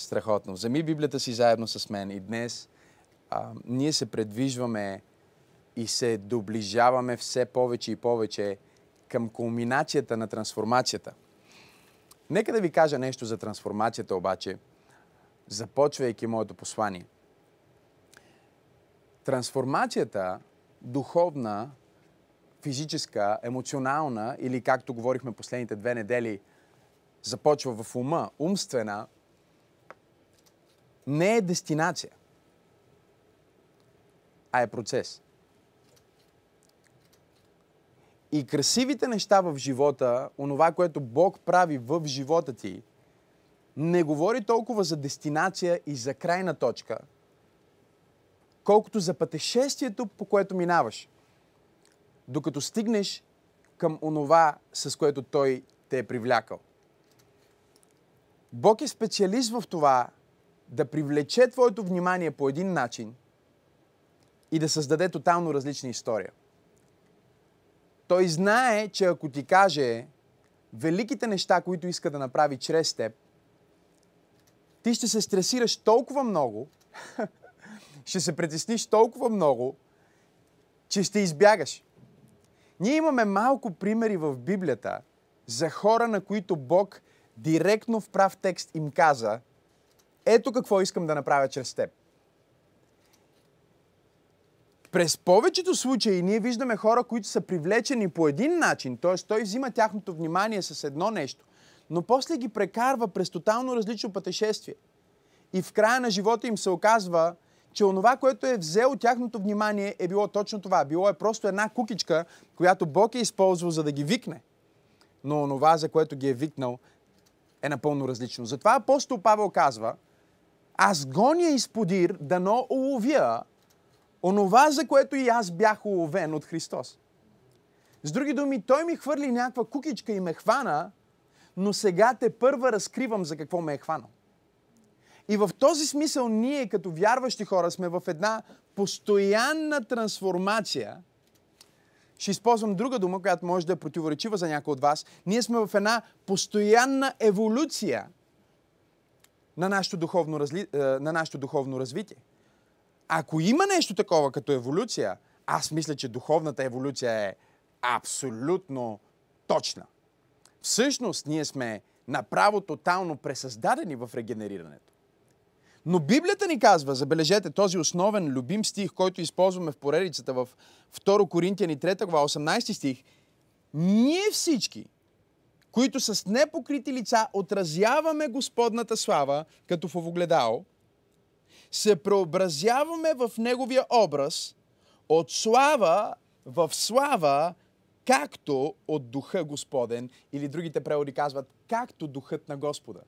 Страхотно. Вземи Библията си заедно с мен и днес а, ние се предвижваме и се доближаваме все повече и повече към кулминацията на трансформацията. Нека да ви кажа нещо за трансформацията обаче, започвайки моето послание. Трансформацията, духовна, физическа, емоционална или както говорихме последните две недели, започва в ума, умствена, не е дестинация, а е процес. И красивите неща в живота, онова, което Бог прави в живота ти, не говори толкова за дестинация и за крайна точка, колкото за пътешествието, по което минаваш. Докато стигнеш към онова, с което Той те е привлякал. Бог е специалист в това да привлече твоето внимание по един начин и да създаде тотално различна история. Той знае, че ако ти каже великите неща, които иска да направи чрез теб, ти ще се стресираш толкова много, ще се притесниш толкова много, че ще избягаш. Ние имаме малко примери в Библията за хора, на които Бог директно в прав текст им каза, ето какво искам да направя чрез теб. През повечето случаи ние виждаме хора, които са привлечени по един начин, т.е. той взима тяхното внимание с едно нещо, но после ги прекарва през тотално различно пътешествие. И в края на живота им се оказва, че онова, което е взело тяхното внимание, е било точно това. Било е просто една кукичка, която Бог е използвал за да ги викне. Но онова, за което ги е викнал, е напълно различно. Затова апостол Павел казва, аз гоня изподир, дано уловя онова, за което и аз бях уловен от Христос. С други думи, той ми хвърли някаква кукичка и ме хвана, но сега те първа разкривам за какво ме е хванал. И в този смисъл ние като вярващи хора сме в една постоянна трансформация. Ще използвам друга дума, която може да е противоречива за някой от вас. Ние сме в една постоянна еволюция на нашето духовно, разли... Е, на нашето духовно развитие. Ако има нещо такова като еволюция, аз мисля, че духовната еволюция е абсолютно точна. Всъщност, ние сме направо тотално пресъздадени в регенерирането. Но Библията ни казва, забележете този основен любим стих, който използваме в поредицата в 2 Коринтияни 3 глава 18 стих, ние всички, които с непокрити лица отразяваме Господната слава, като в овогледало, се преобразяваме в Неговия образ от слава в слава, както от Духа Господен, или другите преводи казват, както Духът на Господа.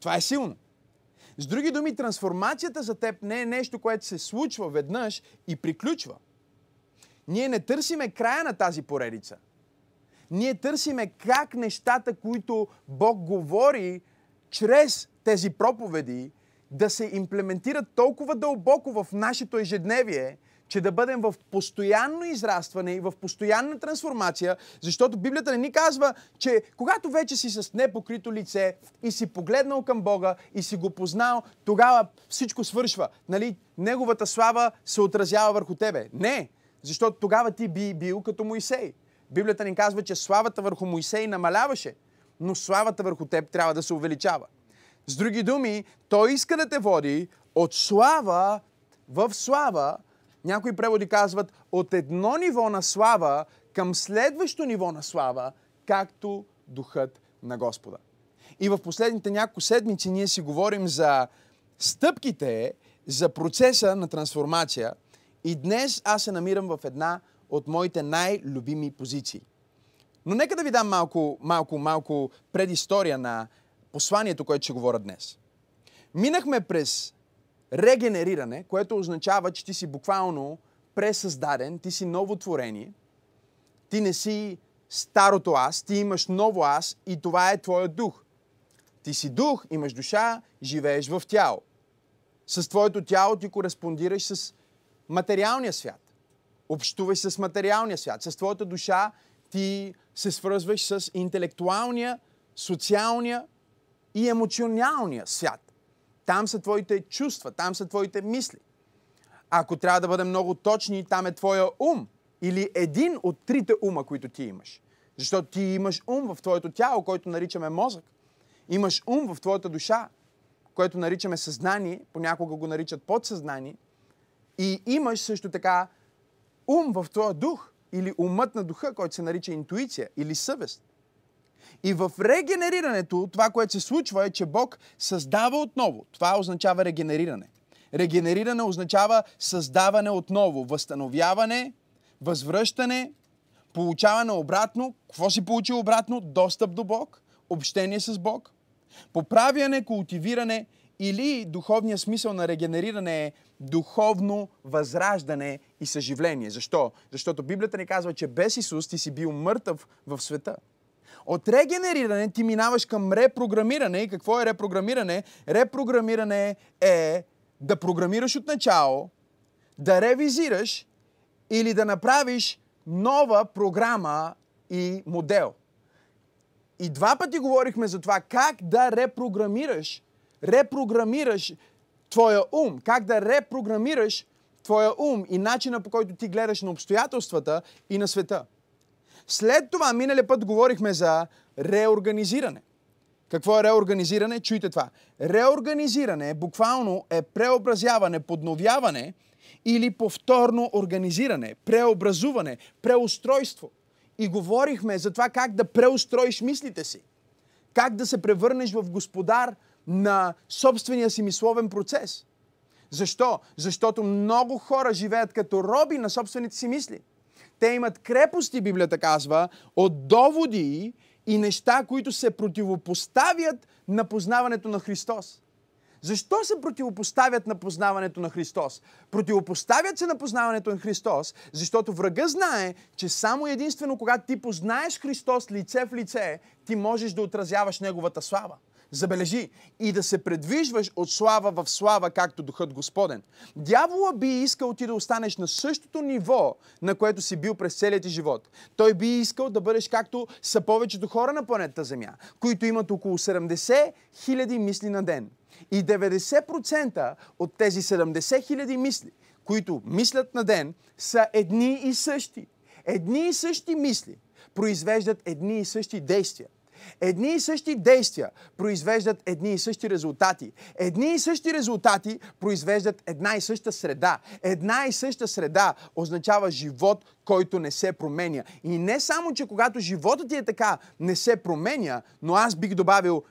Това е силно. С други думи, трансформацията за теб не е нещо, което се случва веднъж и приключва. Ние не търсиме края на тази поредица. Ние търсиме как нещата, които Бог говори чрез тези проповеди, да се имплементират толкова дълбоко в нашето ежедневие, че да бъдем в постоянно израстване и в постоянна трансформация, защото Библията не ни казва, че когато вече си с непокрито лице и си погледнал към Бога и си го познал, тогава всичко свършва. Нали? Неговата слава се отразява върху тебе. Не, защото тогава ти би бил като Моисей. Библията ни казва, че славата върху Моисей намаляваше, но славата върху теб трябва да се увеличава. С други думи, той иска да те води от слава в слава. Някои преводи казват от едно ниво на слава към следващо ниво на слава, както духът на Господа. И в последните няколко седмици ние си говорим за стъпките, за процеса на трансформация. И днес аз се намирам в една от моите най-любими позиции. Но нека да ви дам малко, малко, малко предистория на посланието, което ще говоря днес. Минахме през регенериране, което означава, че ти си буквално пресъздаден, ти си ново творение, ти не си старото аз, ти имаш ново аз и това е твоят дух. Ти си дух, имаш душа, живееш в тяло. С твоето тяло ти кореспондираш с материалния свят. Общуваш с материалния свят. С твоята душа ти се свързваш с интелектуалния, социалния и емоционалния свят. Там са твоите чувства, там са твоите мисли. Ако трябва да бъдем много точни, там е твоя ум. Или един от трите ума, които ти имаш. Защото ти имаш ум в твоето тяло, който наричаме мозък. Имаш ум в твоята душа, което наричаме съзнание, понякога го наричат подсъзнание. И имаш също така ум в твоя дух, или умът на духа, който се нарича интуиция или съвест. И в регенерирането, това, което се случва е, че Бог създава отново. Това означава регенериране. Регенериране означава създаване отново, възстановяване, възвръщане, получаване обратно. Какво си получил обратно? Достъп до Бог, общение с Бог, поправяне, култивиране или духовният смисъл на регенериране е духовно възраждане и съживление. Защо? Защото Библията ни казва, че без Исус ти си бил мъртъв в света. От регенериране ти минаваш към репрограмиране. И какво е репрограмиране? Репрограмиране е да програмираш от начало, да ревизираш или да направиш нова програма и модел. И два пъти говорихме за това как да репрограмираш, репрограмираш твоя ум, как да репрограмираш твоя ум и начина по който ти гледаш на обстоятелствата и на света. След това, миналия път говорихме за реорганизиране. Какво е реорганизиране? Чуйте това. Реорганизиране буквално е преобразяване, подновяване или повторно организиране, преобразуване, преустройство. И говорихме за това как да преустроиш мислите си. Как да се превърнеш в господар на собствения си мисловен процес. Защо? Защото много хора живеят като роби на собствените си мисли. Те имат крепости, Библията казва, от доводи и неща, които се противопоставят на познаването на Христос. Защо се противопоставят на познаването на Христос? Противопоставят се на познаването на Христос, защото врага знае, че само единствено когато ти познаеш Христос лице в лице, ти можеш да отразяваш Неговата слава. Забележи, и да се предвижваш от слава в слава, както Духът Господен. Дявола би искал ти да останеш на същото ниво, на което си бил през целият ти живот. Той би искал да бъдеш както са повечето хора на планетата Земя, които имат около 70 000 мисли на ден. И 90% от тези 70 000 мисли, които мислят на ден, са едни и същи. Едни и същи мисли произвеждат едни и същи действия. Едни и същи действия произвеждат едни и същи резултати. Едни и същи резултати произвеждат една и съща среда. Една и съща среда означава живот, който не се променя. И не само, че когато животът ти е така, не се променя, но аз бих добавил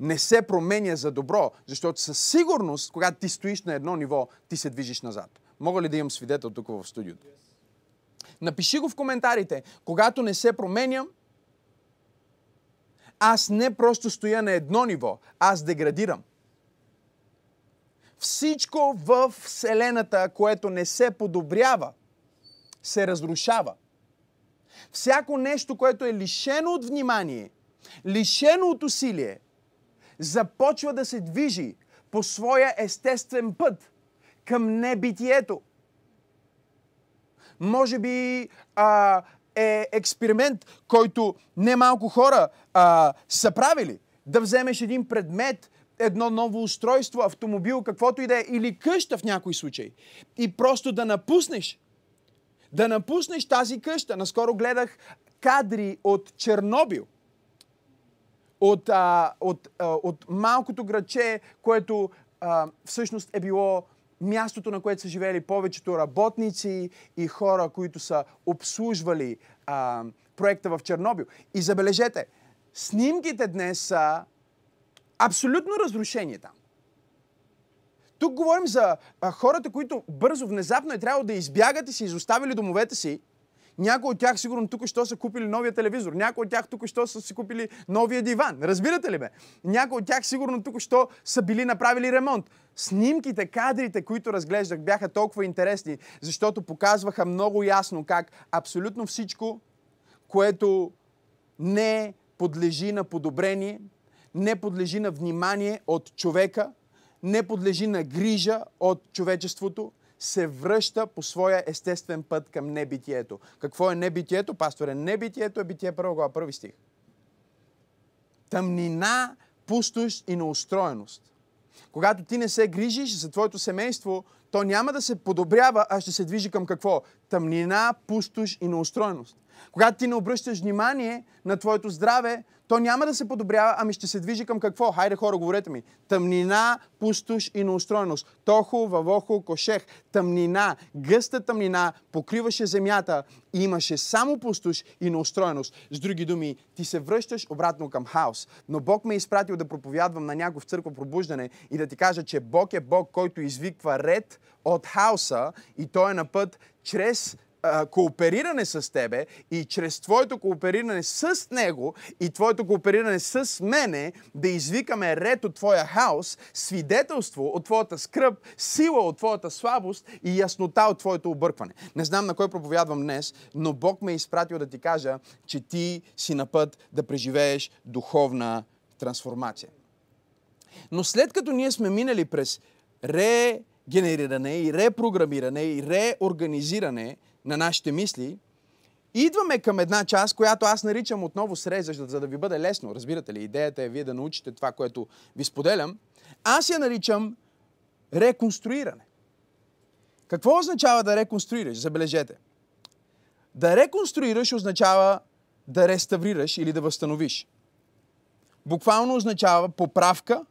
не се променя за добро, защото със сигурност, когато ти стоиш на едно ниво, ти се движиш назад. Мога ли да имам свидетел тук в студиото? Напиши го в коментарите. Когато не се променям, аз не просто стоя на едно ниво, аз деградирам. Всичко в Вселената, което не се подобрява, се разрушава. Всяко нещо, което е лишено от внимание, лишено от усилие, започва да се движи по своя естествен път към небитието. Може би а, е експеримент, който немалко хора а, са правили. Да вземеш един предмет, едно ново устройство, автомобил, каквото и да е, или къща в някой случай. И просто да напуснеш. Да напуснеш тази къща. Наскоро гледах кадри от Чернобил. От, а, от, а, от малкото градче, което а, всъщност е било мястото, на което са живели повечето работници и хора, които са обслужвали а, проекта в Чернобил. И забележете, снимките днес са абсолютно разрушение там. Тук говорим за а, хората, които бързо, внезапно е трябвало да избягат и са изоставили домовете си някои от тях сигурно тук що са купили новия телевизор. Някои от тях тук що са си купили новия диван. Разбирате ли ме? Някои от тях сигурно тук що са били направили ремонт. Снимките, кадрите, които разглеждах, бяха толкова интересни, защото показваха много ясно как абсолютно всичко, което не подлежи на подобрение, не подлежи на внимание от човека, не подлежи на грижа от човечеството, се връща по своя естествен път към небитието. Какво е небитието, пасторе? Небитието е битие първо глава, първи стих. Тъмнина, пустост и неустроеност. Когато ти не се грижиш за твоето семейство, то няма да се подобрява, а ще се движи към какво? Тъмнина, пустош и неустроеност. Когато ти не обръщаш внимание на твоето здраве, то няма да се подобрява, ами ще се движи към какво? Хайде хора, говорете ми. Тъмнина, пустош и неустроеност. Тохо, вавохо, кошех. Тъмнина, гъста тъмнина покриваше земята и имаше само пустош и неустроеност. С други думи, ти се връщаш обратно към хаос. Но Бог ме е изпратил да проповядвам на някой в църква пробуждане и да ти кажа, че Бог е Бог, който извиква ред от хаоса и той е на път чрез коопериране с тебе и чрез твоето коопериране с него и твоето коопериране с мене да извикаме ред от твоя хаос, свидетелство от твоята скръп, сила от твоята слабост и яснота от твоето объркване. Не знам на кой проповядвам днес, но Бог ме е изпратил да ти кажа, че ти си на път да преживееш духовна трансформация. Но след като ние сме минали през регенериране и репрограмиране и реорганизиране на нашите мисли, идваме към една част, която аз наричам отново среза, за да ви бъде лесно. Разбирате ли? Идеята е вие да научите това, което ви споделям. Аз я наричам реконструиране. Какво означава да реконструираш? Забележете. Да реконструираш означава да реставрираш или да възстановиш. Буквално означава поправка,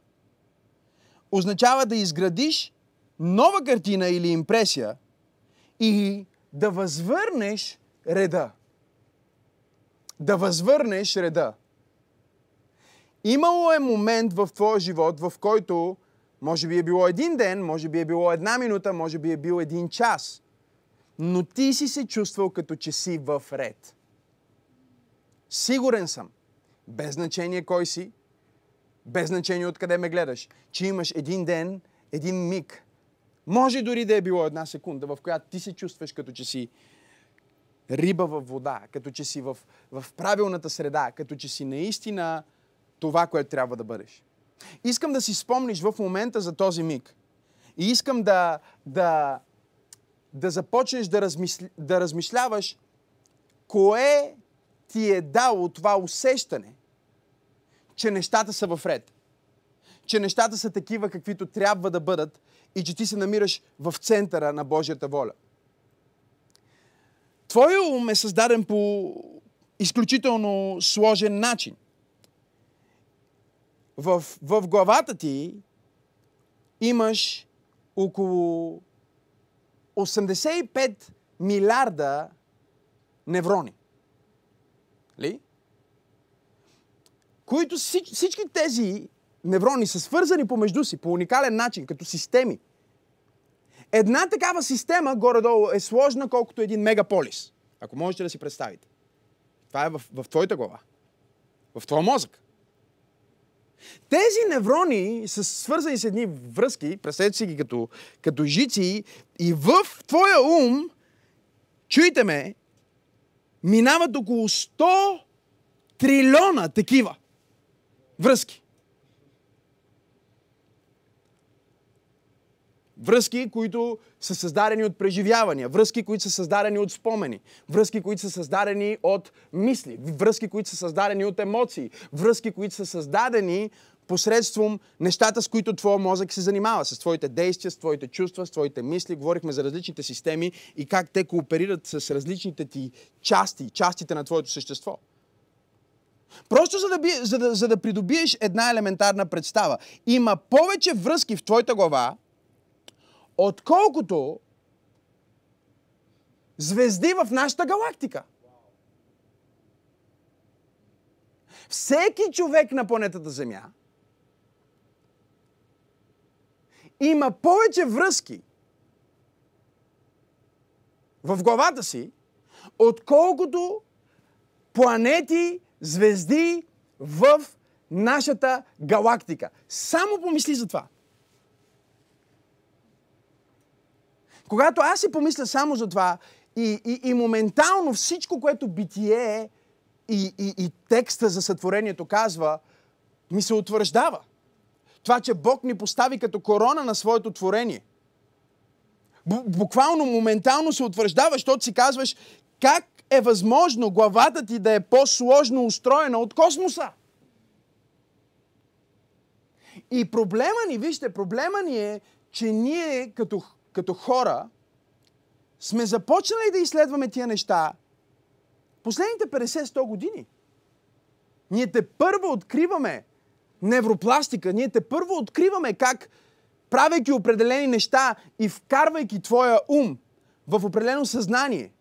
означава да изградиш нова картина или импресия и да възвърнеш реда. Да възвърнеш реда. Имало е момент в твоя живот, в който може би е било един ден, може би е било една минута, може би е бил един час. Но ти си се чувствал като че си в ред. Сигурен съм, без значение кой си, без значение откъде ме гледаш, че имаш един ден, един миг, може дори да е било една секунда, в която ти се чувстваш като че си риба във вода, като че си в, в правилната среда, като че си наистина това, което трябва да бъдеш. Искам да си спомниш в момента за този миг. И искам да, да, да започнеш да, размисли, да размишляваш кое ти е дало това усещане, че нещата са в ред. Че нещата са такива, каквито трябва да бъдат и че ти се намираш в центъра на Божията воля. Твоя ум е създаден по изключително сложен начин. В, в главата ти имаш около 85 милиарда неврони. Ли? Които всички тези неврони са свързани помежду си по уникален начин, като системи. Една такава система горе-долу е сложна колкото един мегаполис. Ако можете да си представите. Това е в, в твоята глава. В твоя мозък. Тези неврони са свързани с едни връзки, представете си ги като, като жици, и в твоя ум, чуйте ме, минават около 100 трилиона такива връзки. Връзки, които са създадени от преживявания, връзки, които са създадени от спомени, връзки, които са създадени от мисли, връзки, които са създадени от емоции, връзки, които са създадени посредством нещата, с които твоя мозък се занимава, с твоите действия, с твоите чувства, с твоите мисли. Говорихме за различните системи и как те кооперират с различните ти части, частите на твоето същество. Просто за да, би, за, да, за да придобиеш една елементарна представа. Има повече връзки в твоята глава, отколкото звезди в нашата галактика. Всеки човек на планетата Земя има повече връзки в главата си, отколкото планети, звезди в нашата галактика. Само помисли за това. Когато аз си помисля само за това и, и, и моментално всичко, което битие и, и, и текста за сътворението казва, ми се утвърждава. Това, че Бог ни постави като корона на своето творение. Буквално, моментално се утвърждава, защото си казваш как е възможно главата ти да е по-сложно устроена от космоса. И проблема ни, вижте, проблема ни е, че ние като, като хора сме започнали да изследваме тия неща последните 50-100 години. Ние те първо откриваме невропластика, ние те първо откриваме как, правейки определени неща и вкарвайки твоя ум в определено съзнание,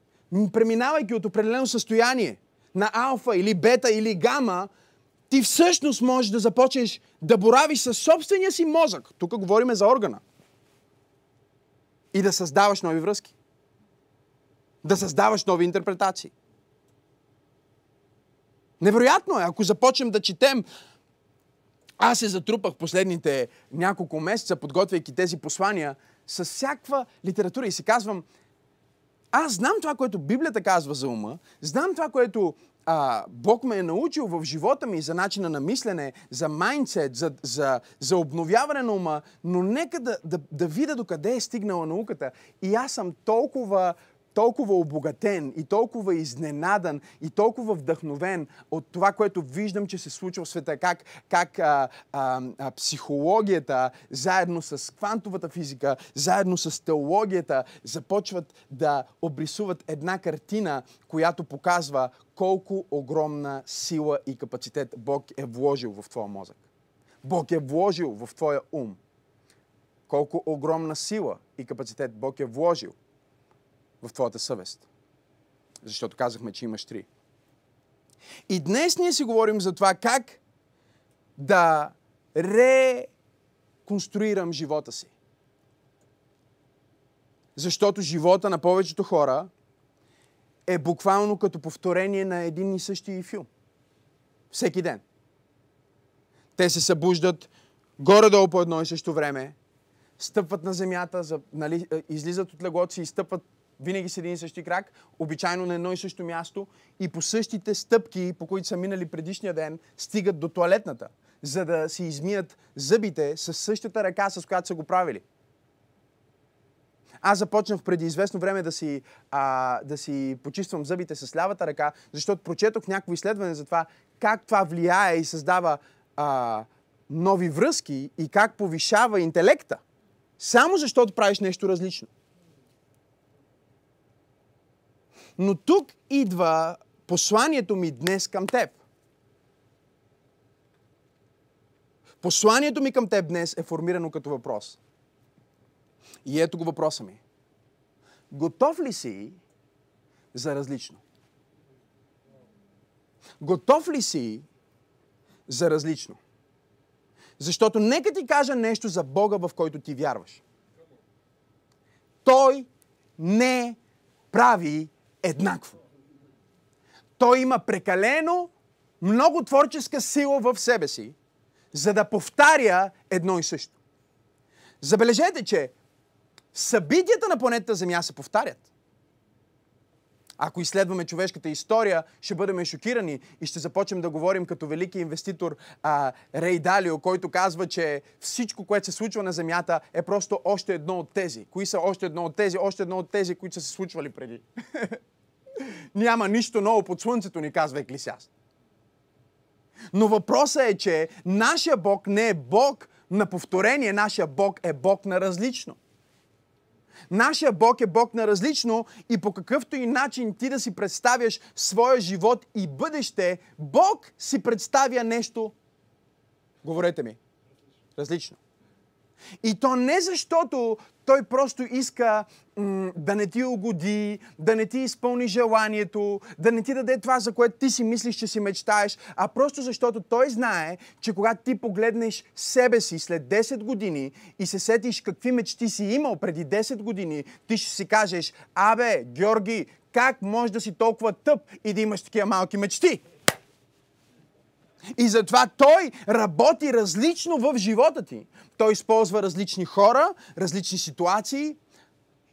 преминавайки от определено състояние на алфа или бета или гама, ти всъщност можеш да започнеш да боравиш със собствения си мозък. Тук говорим за органа. И да създаваш нови връзки. Да създаваш нови интерпретации. Невероятно е, ако започнем да четем. Аз се затрупах последните няколко месеца, подготвяйки тези послания, с всякаква литература и си казвам, аз знам това, което Библията казва за ума, знам това, което а, Бог ме е научил в живота ми за начина на мислене, за майндсет, за, за, за обновяване на ума, но нека да, да, да видя докъде е стигнала науката. И аз съм толкова толкова обогатен и толкова изненадан и толкова вдъхновен от това, което виждам, че се случва в света, как, как а, а, а, психологията, заедно с квантовата физика, заедно с теологията, започват да обрисуват една картина, която показва колко огромна сила и капацитет Бог е вложил в твоя мозък. Бог е вложил в твоя ум. Колко огромна сила и капацитет Бог е вложил в твоята съвест. Защото казахме, че имаш три. И днес ние си говорим за това как да реконструирам живота си. Защото живота на повечето хора е буквално като повторение на един и същи филм. Всеки ден. Те се събуждат горе-долу по едно и също време, стъпват на земята, за, нали, излизат от леглото си и стъпват винаги с един и същи крак, обичайно на едно и също място и по същите стъпки, по които са минали предишния ден, стигат до туалетната, за да си измият зъбите с същата ръка, с която са го правили. Аз започнах преди известно време да си, а, да си почиствам зъбите с лявата ръка, защото прочетох някакво изследване за това как това влияе и създава а, нови връзки и как повишава интелекта. Само защото правиш нещо различно. Но тук идва посланието ми днес към теб. Посланието ми към теб днес е формирано като въпрос. И ето го въпроса ми. Готов ли си за различно? Готов ли си за различно? Защото нека ти кажа нещо за Бога, в който ти вярваш. Той не прави еднакво. Той има прекалено много творческа сила в себе си, за да повтаря едно и също. Забележете, че събитията на планетата Земя се повтарят. Ако изследваме човешката история, ще бъдем шокирани и ще започнем да говорим като велики инвеститор а, Рей Далио, който казва, че всичко, което се случва на Земята е просто още едно от тези. Кои са още едно от тези? Още едно от тези, които са се случвали преди. Няма нищо ново под слънцето, ни казва Еклисиаст. Но въпросът е, че нашия Бог не е Бог на повторение, нашия Бог е Бог на различно. Нашия Бог е Бог на различно и по какъвто и начин ти да си представяш своя живот и бъдеще, Бог си представя нещо, говорете ми, различно. И то не защото той просто иска м- да не ти угоди, да не ти изпълни желанието, да не ти даде това, за което ти си мислиш, че си мечтаеш, а просто защото той знае, че когато ти погледнеш себе си след 10 години и се сетиш какви мечти си имал преди 10 години, ти ще си кажеш, абе, Георги, как можеш да си толкова тъп и да имаш такива малки мечти? И затова той работи различно в живота ти. Той използва различни хора, различни ситуации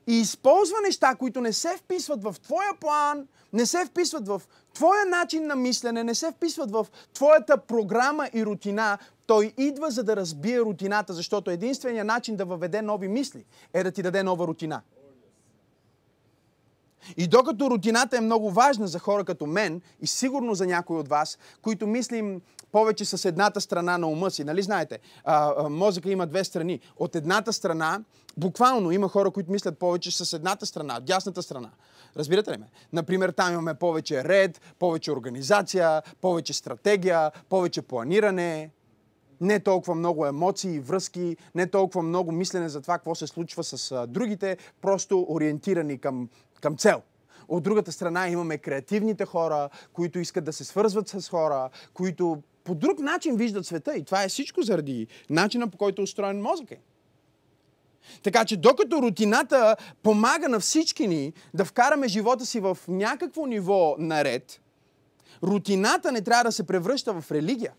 и използва неща, които не се вписват в твоя план, не се вписват в твоя начин на мислене, не се вписват в твоята програма и рутина. Той идва за да разбие рутината, защото единственият начин да въведе нови мисли е да ти даде нова рутина. И докато рутината е много важна за хора като мен и сигурно за някой от вас, които мислим повече с едната страна на ума си. Нали знаете, а, а, мозъка има две страни. От едната страна, буквално има хора, които мислят повече с едната страна, дясната страна. Разбирате ли ме? Например, там имаме повече ред, повече организация, повече стратегия, повече планиране, не толкова много емоции връзки, не толкова много мислене за това какво се случва с а, другите, просто ориентирани към, към цел. От другата страна имаме креативните хора, които искат да се свързват с хора, които по друг начин виждат света. И това е всичко заради начина по който е устроен мозък. Така че докато рутината помага на всички ни да вкараме живота си в някакво ниво наред, рутината не трябва да се превръща в религия.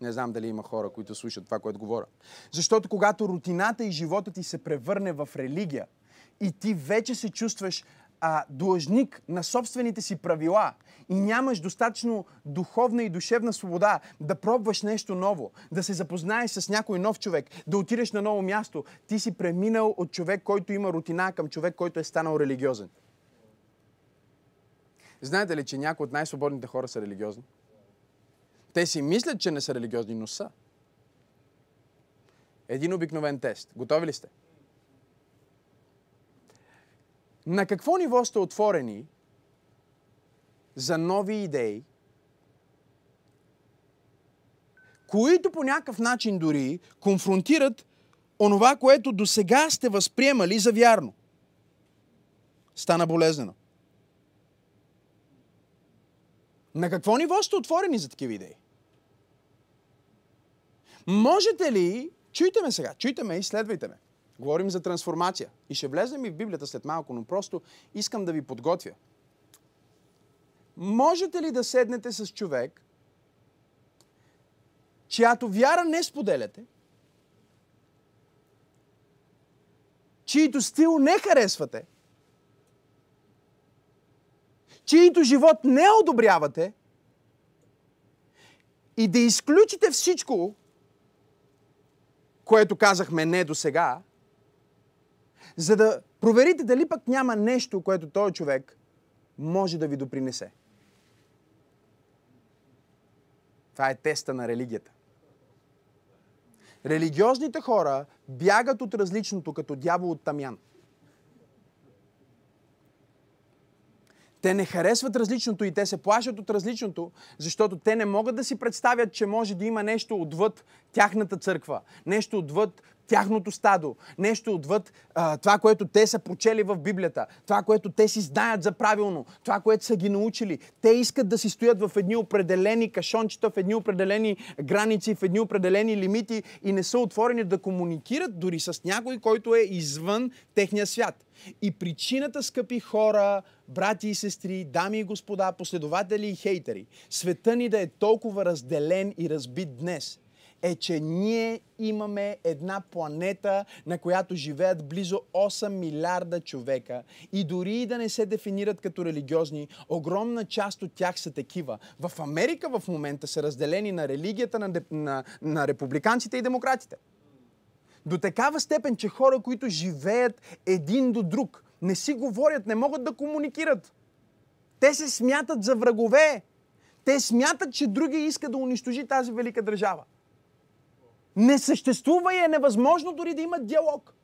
Не знам дали има хора, които слушат това, което говоря. Защото когато рутината и живота ти се превърне в религия и ти вече се чувстваш а, длъжник на собствените си правила и нямаш достатъчно духовна и душевна свобода да пробваш нещо ново, да се запознаеш с някой нов човек, да отидеш на ново място, ти си преминал от човек, който има рутина, към човек, който е станал религиозен. Знаете ли, че някои от най-свободните хора са религиозни? Те си мислят, че не са религиозни, но са. Един обикновен тест. Готови ли сте? На какво ниво сте отворени за нови идеи, които по някакъв начин дори конфронтират онова, което до сега сте възприемали за вярно. Стана болезнено. На какво ниво сте отворени за такива идеи? Можете ли, чуйте ме сега, чуйте ме и следвайте ме. Говорим за трансформация. И ще влезем и в Библията след малко, но просто искам да ви подготвя. Можете ли да седнете с човек, чиято вяра не споделяте, чието стил не харесвате, чието живот не одобрявате и да изключите всичко, което казахме не до сега, за да проверите дали пък няма нещо, което този човек може да ви допринесе. Това е теста на религията. Религиозните хора бягат от различното като дявол от тамян. Те не харесват различното и те се плашат от различното, защото те не могат да си представят, че може да има нещо отвъд тяхната църква, нещо отвъд тяхното стадо, нещо отвъд а, това, което те са прочели в Библията, това, което те си знаят за правилно, това, което са ги научили. Те искат да си стоят в едни определени кашончета, в едни определени граници, в едни определени лимити и не са отворени да комуникират дори с някой, който е извън техния свят. И причината, скъпи хора, брати и сестри, дами и господа, последователи и хейтери, света ни да е толкова разделен и разбит днес, е, че ние имаме една планета, на която живеят близо 8 милиарда човека и дори и да не се дефинират като религиозни, огромна част от тях са такива. В Америка в момента са разделени на религията на, на, на републиканците и демократите. До такава степен, че хора, които живеят един до друг, не си говорят, не могат да комуникират. Те се смятат за врагове. Те смятат, че други иска да унищожи тази велика държава. Не съществува и е невъзможно дори да има диалог.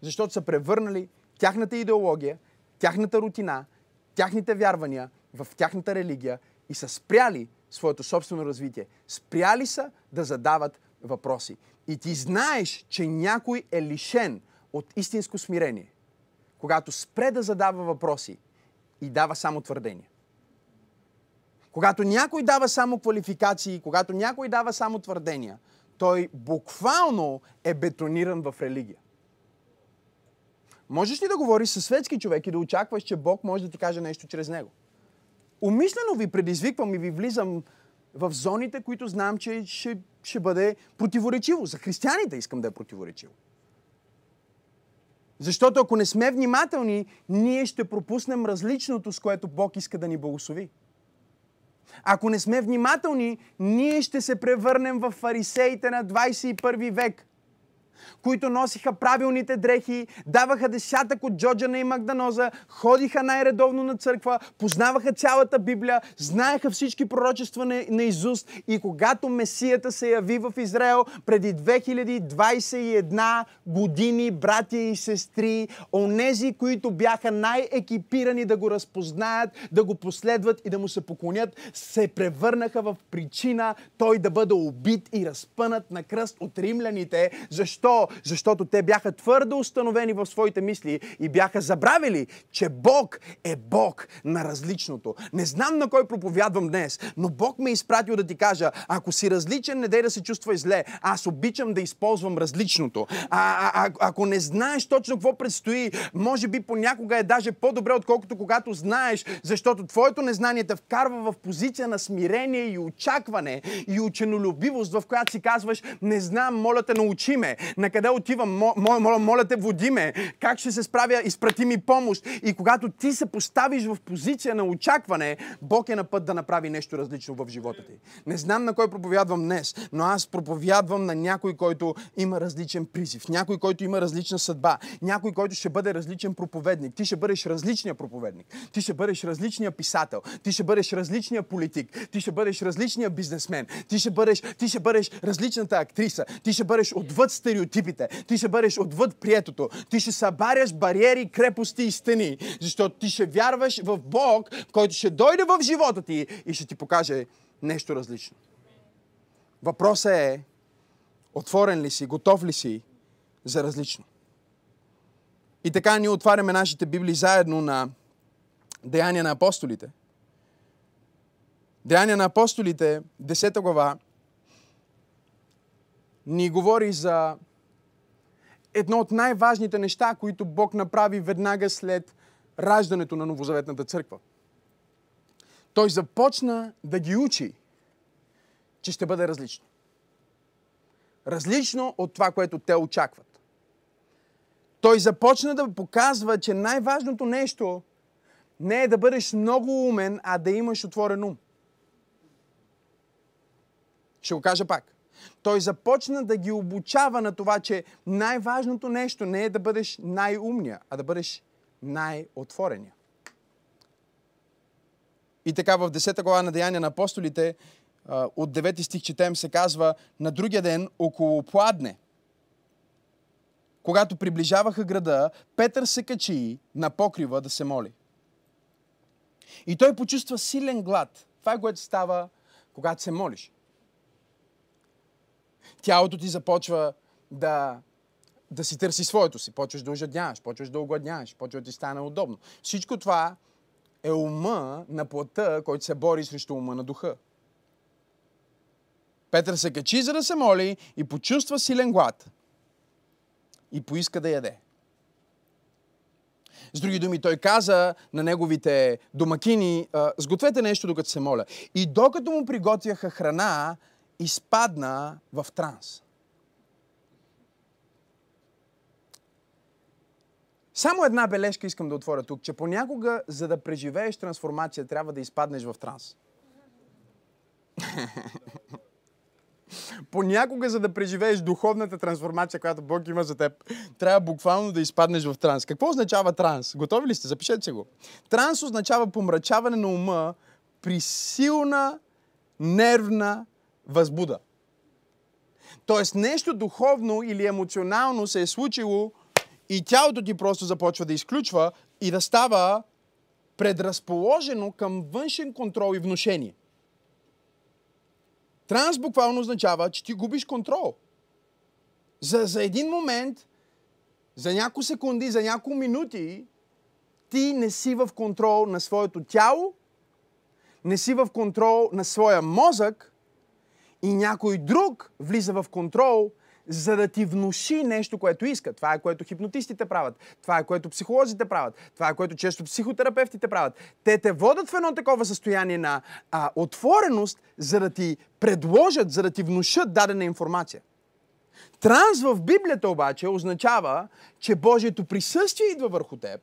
Защото са превърнали тяхната идеология, тяхната рутина, тяхните вярвания в тяхната религия и са спряли своето собствено развитие. Спряли са да задават въпроси. И ти знаеш, че някой е лишен от истинско смирение, когато спре да задава въпроси и дава само твърдения. Когато някой дава само квалификации, когато някой дава само твърдения, той буквално е бетониран в религия. Можеш ли да говориш със светски човек и да очакваш, че Бог може да ти каже нещо чрез него? Умишлено ви предизвиквам и ви влизам в зоните, които знам, че ще, ще бъде противоречиво. За християните искам да е противоречиво. Защото ако не сме внимателни, ние ще пропуснем различното, с което Бог иска да ни благослови. Ако не сме внимателни, ние ще се превърнем в фарисеите на 21 век. Които носиха правилните дрехи, даваха десятък от Джоджана и Магданоза, ходиха най-редовно на църква, познаваха цялата Библия, знаеха всички пророчества на, на Изуст и когато Месията се яви в Израел преди 2021 години, братя и сестри, онези, които бяха най-екипирани да го разпознаят, да го последват и да му се поклонят, се превърнаха в причина той да бъде убит и разпънат на кръст от римляните. Защо? Защото те бяха твърдо установени в своите мисли и бяха забравили, че Бог е Бог на различното. Не знам на кой проповядвам днес, но Бог ме е изпратил да ти кажа, ако си различен, не дай да се чувствай зле. Аз обичам да използвам различното. А, а, а, ако не знаеш точно какво предстои, може би понякога е даже по-добре, отколкото когато знаеш, защото твоето незнание те вкарва в позиция на смирение и очакване и ученолюбивост, в която си казваш, не знам, моля те, научи ме. На къде отивам? Моля, моля, моля те, води ме. Как ще се справя? Изпрати ми помощ. И когато ти се поставиш в позиция на очакване, Бог е на път да направи нещо различно в живота ти. Не знам на кой проповядвам днес, но аз проповядвам на някой, който има различен призив, някой, който има различна съдба, някой, който ще бъде различен проповедник. Ти ще бъдеш различния проповедник. Ти ще бъдеш различния писател. Ти ще бъдеш различния политик. Ти ще бъдеш различния бизнесмен. Ти ще бъдеш, ти ще бъдеш различната актриса. Ти ще бъдеш отвъд стереотипите. Ти ще бъдеш отвъд приетото. Ти ще събаряш бариери, крепости и стени. Защото ти ще вярваш в Бог, който ще дойде в живота ти и ще ти покаже нещо различно. Въпросът е, отворен ли си, готов ли си за различно? И така ние отваряме нашите Библии заедно на Деяния на апостолите. Деяния на апостолите, 10 глава, ни говори за едно от най-важните неща, които Бог направи веднага след раждането на Новозаветната църква. Той започна да ги учи, че ще бъде различно. Различно от това, което те очакват. Той започна да показва, че най-важното нещо не е да бъдеш много умен, а да имаш отворен ум. Ще го кажа пак. Той започна да ги обучава на това, че най-важното нещо не е да бъдеш най-умния, а да бъдеш най-отворения. И така в 10 глава на Деяния на апостолите, от 9 стих четем, се казва, на другия ден около пладне, когато приближаваха града, Петър се качи на покрива да се моли. И той почувства силен глад. Това е което става, когато се молиш. Тялото ти започва да, да си търси своето си. Почваш да ожадняваш, почваш да огладняваш, почва да ти стане удобно. Всичко това е ума на плътта, който се бори срещу ума на духа. Петър се качи, за да се моли и почувства силен глад. И поиска да яде. С други думи, той каза на неговите домакини, сгответе нещо, докато се моля. И докато му приготвяха храна, изпадна в транс. Само една бележка искам да отворя тук, че понякога, за да преживееш трансформация, трябва да изпаднеш в транс. Понякога, за да преживееш духовната трансформация, която Бог има за теб, трябва буквално да изпаднеш в транс. Какво означава транс? Готови ли сте? Запишете се го. Транс означава помрачаване на ума при силна нервна възбуда. Тоест нещо духовно или емоционално се е случило и тялото ти просто започва да изключва и да става предразположено към външен контрол и вношение. Транс буквално означава, че ти губиш контрол. За, за един момент, за няколко секунди, за няколко минути, ти не си в контрол на своето тяло, не си в контрол на своя мозък и някой друг влиза в контрол, за да ти внуши нещо, което иска. Това е което хипнотистите правят. Това е което психолозите правят. Това е което често психотерапевтите правят. Те те водят в едно такова състояние на а, отвореност, за да ти предложат, за да ти внушат дадена информация. Транс в Библията обаче означава, че Божието присъствие идва върху теб,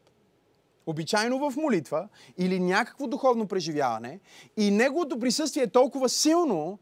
обичайно в молитва или някакво духовно преживяване и Неговото присъствие е толкова силно,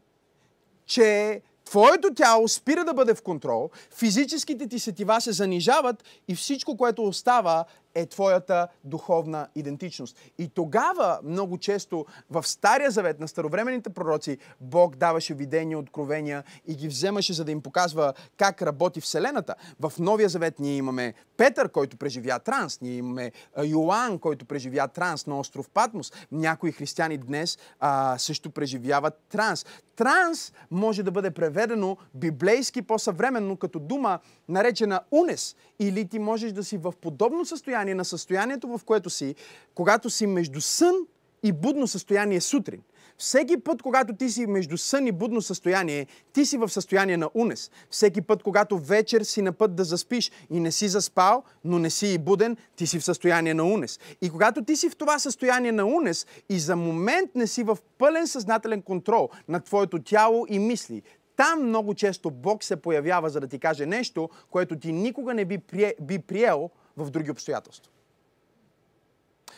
че Твоето тяло спира да бъде в контрол, физическите ти сетива се занижават и всичко, което остава е твоята духовна идентичност. И тогава, много често, в Стария завет на старовременните пророци, Бог даваше видения, откровения и ги вземаше, за да им показва как работи Вселената. В Новия завет ние имаме Петър, който преживя транс, ние имаме Йоан, който преживя транс на остров Патмос. Някои християни днес а, също преживяват транс. Транс може да бъде преведено библейски по-съвременно като дума, наречена унес. Или ти можеш да си в подобно състояние на състоянието, в което си, когато си между сън и будно състояние сутрин. Всеки път, когато ти си между сън и будно състояние, ти си в състояние на унес. Всеки път, когато вечер си на път да заспиш и не си заспал, но не си и буден, ти си в състояние на унес. И когато ти си в това състояние на унес и за момент не си в пълен съзнателен контрол на твоето тяло и мисли, там много често Бог се появява, за да ти каже нещо, което ти никога не би, прие, би приел в други обстоятелства.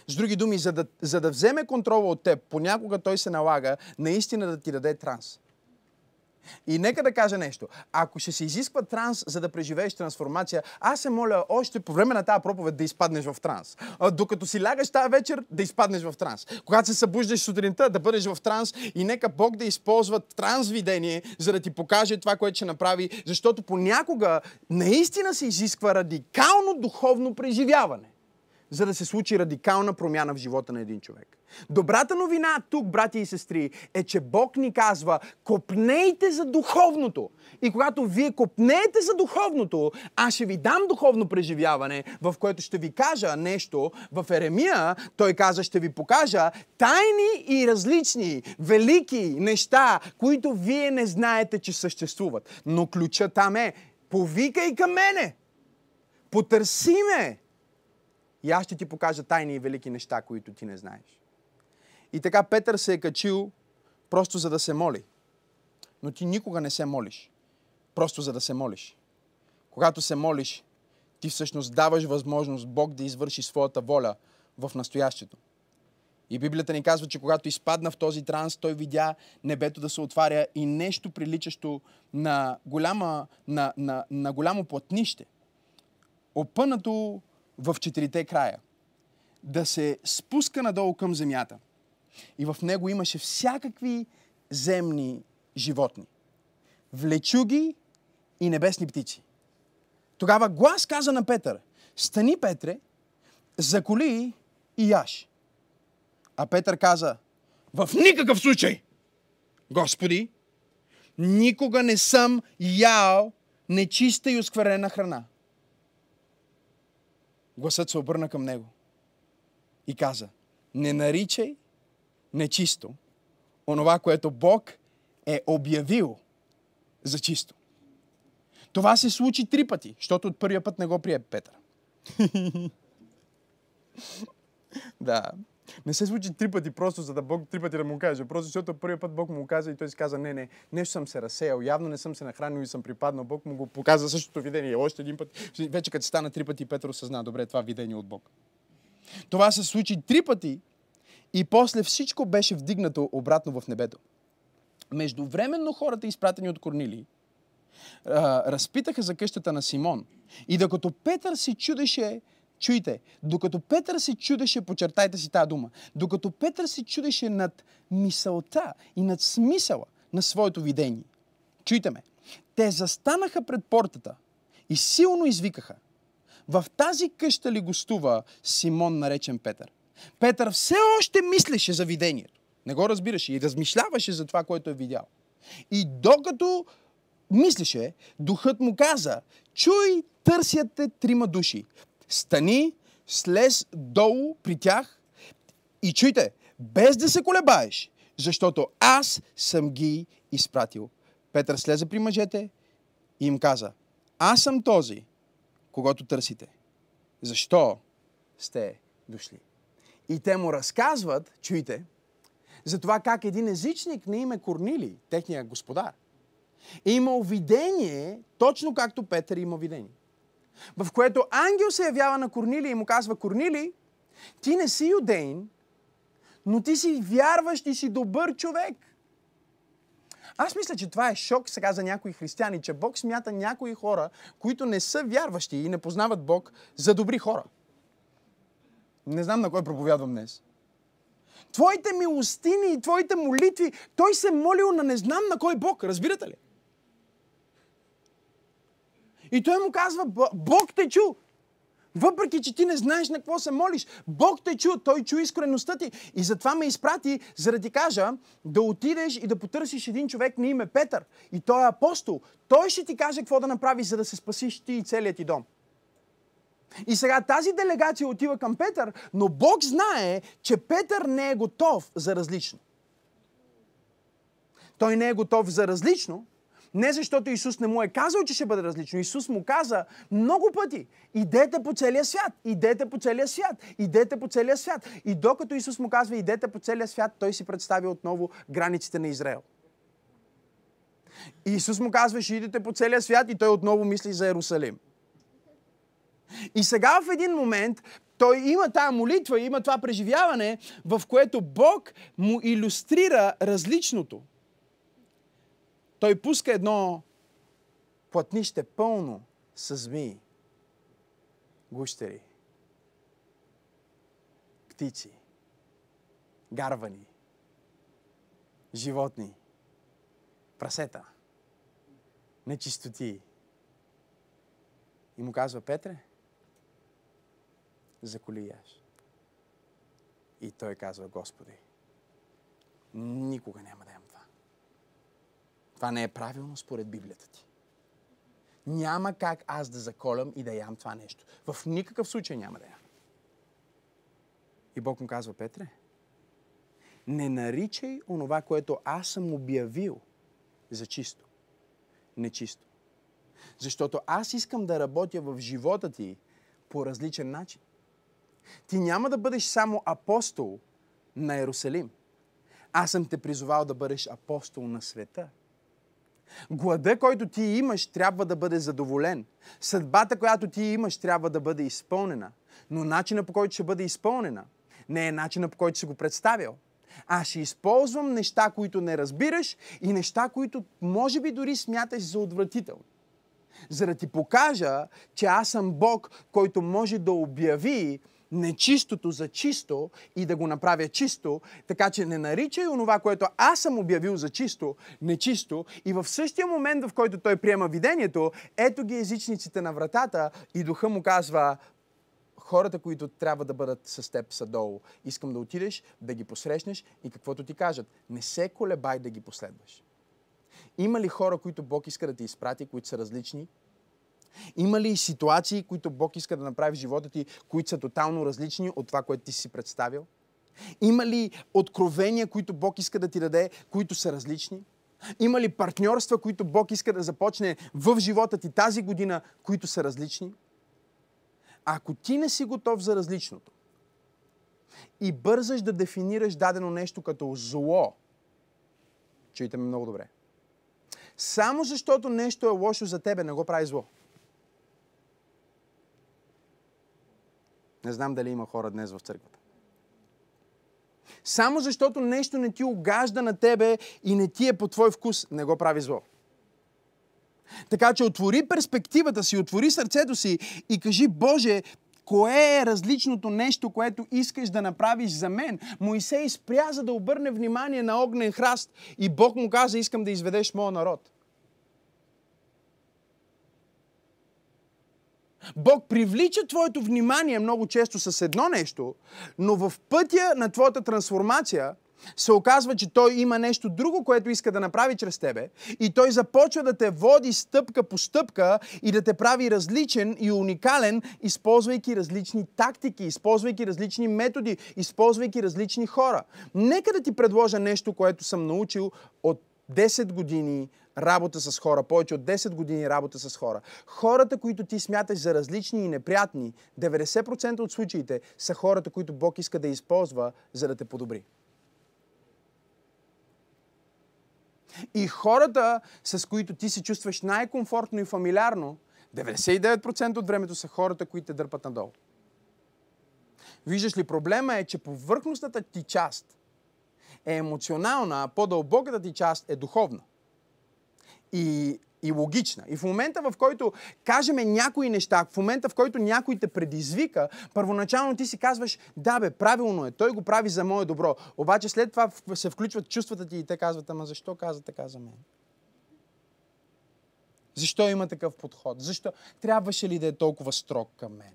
С други думи, за да, за да вземе контрола от теб, понякога той се налага наистина да ти даде транс. И нека да кажа нещо. Ако ще се изисква транс, за да преживееш трансформация, аз се моля още по време на тази проповед да изпаднеш в транс. Докато си лягаш тази вечер, да изпаднеш в транс. Когато се събуждаш сутринта, да бъдеш в транс и нека Бог да използва транс видение, за да ти покаже това, което ще направи, защото понякога наистина се изисква радикално духовно преживяване за да се случи радикална промяна в живота на един човек. Добрата новина тук, брати и сестри, е, че Бог ни казва, копнейте за духовното. И когато вие копнеете за духовното, аз ще ви дам духовно преживяване, в което ще ви кажа нещо. В Еремия той каза, ще ви покажа тайни и различни, велики неща, които вие не знаете, че съществуват. Но ключа там е, повикай към мене, потърси ме, и аз ще ти покажа тайни и велики неща, които ти не знаеш. И така Петър се е качил просто за да се моли. Но ти никога не се молиш. Просто за да се молиш. Когато се молиш, ти всъщност даваш възможност Бог да извърши своята воля в настоящето. И Библията ни казва, че когато изпадна в този транс, той видя небето да се отваря и нещо приличащо на, голяма, на, на, на голямо плътнище. Опънато в четирите края. Да се спуска надолу към земята. И в него имаше всякакви земни животни. Влечуги и небесни птици. Тогава глас каза на Петър, стани, Петре, заколи и яш. А Петър каза, в никакъв случай, Господи, никога не съм ял нечиста и оскверена храна. Гласът се обърна към него и каза, не наричай нечисто онова, което Бог е обявил за чисто. Това се случи три пъти, защото от първия път не го прие Петър. да. Не се случи три пъти, просто за да Бог три пъти да му каже. Просто защото първият път Бог му каза и той си каза, не, не, нещо съм се разсеял, явно не съм се нахранил и съм припаднал. Бог му го показа същото видение. Още един път. Вече като стана три пъти, Петър осъзна, добре, това видение от Бог. Това се случи три пъти и после всичко беше вдигнато обратно в небето. Междувременно хората, изпратени от Корнили, разпитаха за къщата на Симон. И докато Петър се чудеше Чуйте, докато Петър се чудеше, почертайте си тази дума, докато Петър се чудеше над мисълта и над смисъла на своето видение. Чуйте ме, те застанаха пред портата и силно извикаха. В тази къща ли гостува Симон, наречен Петър? Петър все още мислеше за видението. Не го разбираше и размишляваше за това, което е видял. И докато мислеше, духът му каза, чуй, търсят те трима души стани, слез долу при тях и чуйте, без да се колебаеш, защото аз съм ги изпратил. Петър слезе при мъжете и им каза, аз съм този, когато търсите. Защо сте дошли? И те му разказват, чуйте, за това как един езичник на име Корнили, техния господар, е имал видение, точно както Петър има видение в което ангел се явява на Корнили и му казва, Корнили, ти не си юдейн, но ти си вярващ и си добър човек. Аз мисля, че това е шок сега за някои християни, че Бог смята някои хора, които не са вярващи и не познават Бог, за добри хора. Не знам на кой проповядвам днес. Твоите милостини и твоите молитви, той се молил на не знам на кой Бог, разбирате ли? И той му казва, Бог те чу. Въпреки, че ти не знаеш на какво се молиш, Бог те чу, Той чу искреността ти. И затова ме изпрати, за да ти кажа, да отидеш и да потърсиш един човек на име Петър. И той е апостол. Той ще ти каже какво да направиш, за да се спасиш ти и целият ти дом. И сега тази делегация отива към Петър, но Бог знае, че Петър не е готов за различно. Той не е готов за различно, не защото Исус не му е казал, че ще бъде различно. Исус му каза много пъти, идете по целия свят, идете по целия свят, идете по целия свят. И докато Исус му казва, идете по целия свят, той си представи отново границите на Израел. Исус му казва, ще идете по целия свят и той отново мисли за Иерусалим. И сега в един момент той има тази молитва, има това преживяване, в което Бог му иллюстрира различното. Той пуска едно платнище пълно с змии, гущери, птици, гарвани, животни, прасета, нечистоти. И му казва, Петре, заколи яш. И той казва, Господи, никога няма да. Това не е правилно според Библията ти. Няма как аз да заколям и да ям това нещо. В никакъв случай няма да ям. И Бог му казва, Петре, не наричай онова, което аз съм обявил за чисто. Нечисто. Защото аз искам да работя в живота ти по различен начин. Ти няма да бъдеш само апостол на Иерусалим. Аз съм те призовал да бъдеш апостол на света. Глада, който ти имаш, трябва да бъде задоволен. Съдбата, която ти имаш, трябва да бъде изпълнена. Но начина по който ще бъде изпълнена, не е начина по който си го представил. Аз ще използвам неща, които не разбираш и неща, които може би дори смяташ за отвратителни. За да ти покажа, че аз съм Бог, който може да обяви нечистото за чисто и да го направя чисто, така че не наричай онова, което аз съм обявил за чисто, нечисто и в същия момент, в който той приема видението, ето ги езичниците на вратата и духа му казва, хората, които трябва да бъдат с теб са долу. Искам да отидеш, да ги посрещнеш и каквото ти кажат. Не се колебай да ги последваш. Има ли хора, които Бог иска да ти изпрати, които са различни има ли ситуации, които Бог иска да направи в живота ти, които са тотално различни от това, което ти си представил? Има ли откровения, които Бог иска да ти даде, които са различни? Има ли партньорства, които Бог иска да започне в живота ти тази година, които са различни? Ако ти не си готов за различното и бързаш да дефинираш дадено нещо като зло, чуйте ме много добре, само защото нещо е лошо за тебе, не го прави зло. Не знам дали има хора днес в църквата. Само защото нещо не ти огажда на тебе и не ти е по твой вкус, не го прави зло. Така че отвори перспективата си, отвори сърцето си и кажи, Боже, кое е различното нещо, което искаш да направиш за мен? Моисей спря, за да обърне внимание на огнен храст и Бог му каза, искам да изведеш моя народ. Бог привлича твоето внимание много често с едно нещо, но в пътя на твоята трансформация се оказва, че Той има нещо друго, което иска да направи чрез тебе и Той започва да те води стъпка по стъпка и да те прави различен и уникален, използвайки различни тактики, използвайки различни методи, използвайки различни хора. Нека да ти предложа нещо, което съм научил от 10 години работа с хора, повече от 10 години работа с хора. Хората, които ти смяташ за различни и неприятни, 90% от случаите са хората, които Бог иска да използва, за да те подобри. И хората, с които ти се чувстваш най-комфортно и фамилиарно, 99% от времето са хората, които те дърпат надолу. Виждаш ли, проблема е, че повърхностната ти част е емоционална, а по-дълбоката ти част е духовна. и, и логична. И в момента, в който кажем някои неща, в момента, в който някой те предизвика, първоначално ти си казваш, да бе, правилно е, той го прави за мое добро. Обаче след това се включват чувствата ти и те казват, ама защо каза така за мен? Защо има такъв подход? Защо трябваше ли да е толкова строг към мен?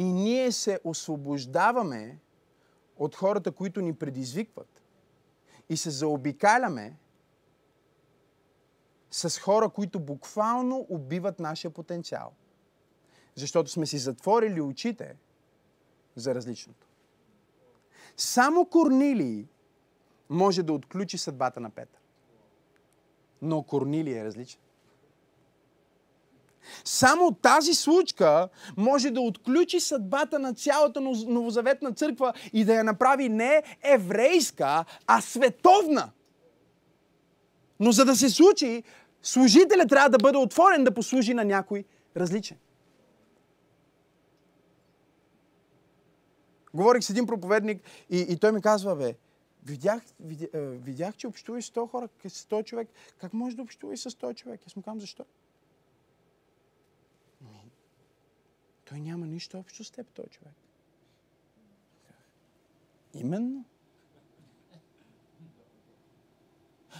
И ние се освобождаваме от хората, които ни предизвикват. И се заобикаляме с хора, които буквално убиват нашия потенциал. Защото сме си затворили очите за различното. Само Корнилий може да отключи съдбата на Петър. Но Корнилий е различен. Само тази случка може да отключи съдбата на цялата новозаветна църква и да я направи не еврейска, а световна. Но за да се случи, служителят трябва да бъде отворен да послужи на някой различен. Говорих с един проповедник и, и той ми казва, бе, видях, видях, видях че общуваш с 100 хора, с 100 човек. Как можеш да общуваш с 100 човек? Аз му казвам, защо? Той няма нищо общо с теб, този човек. Именно.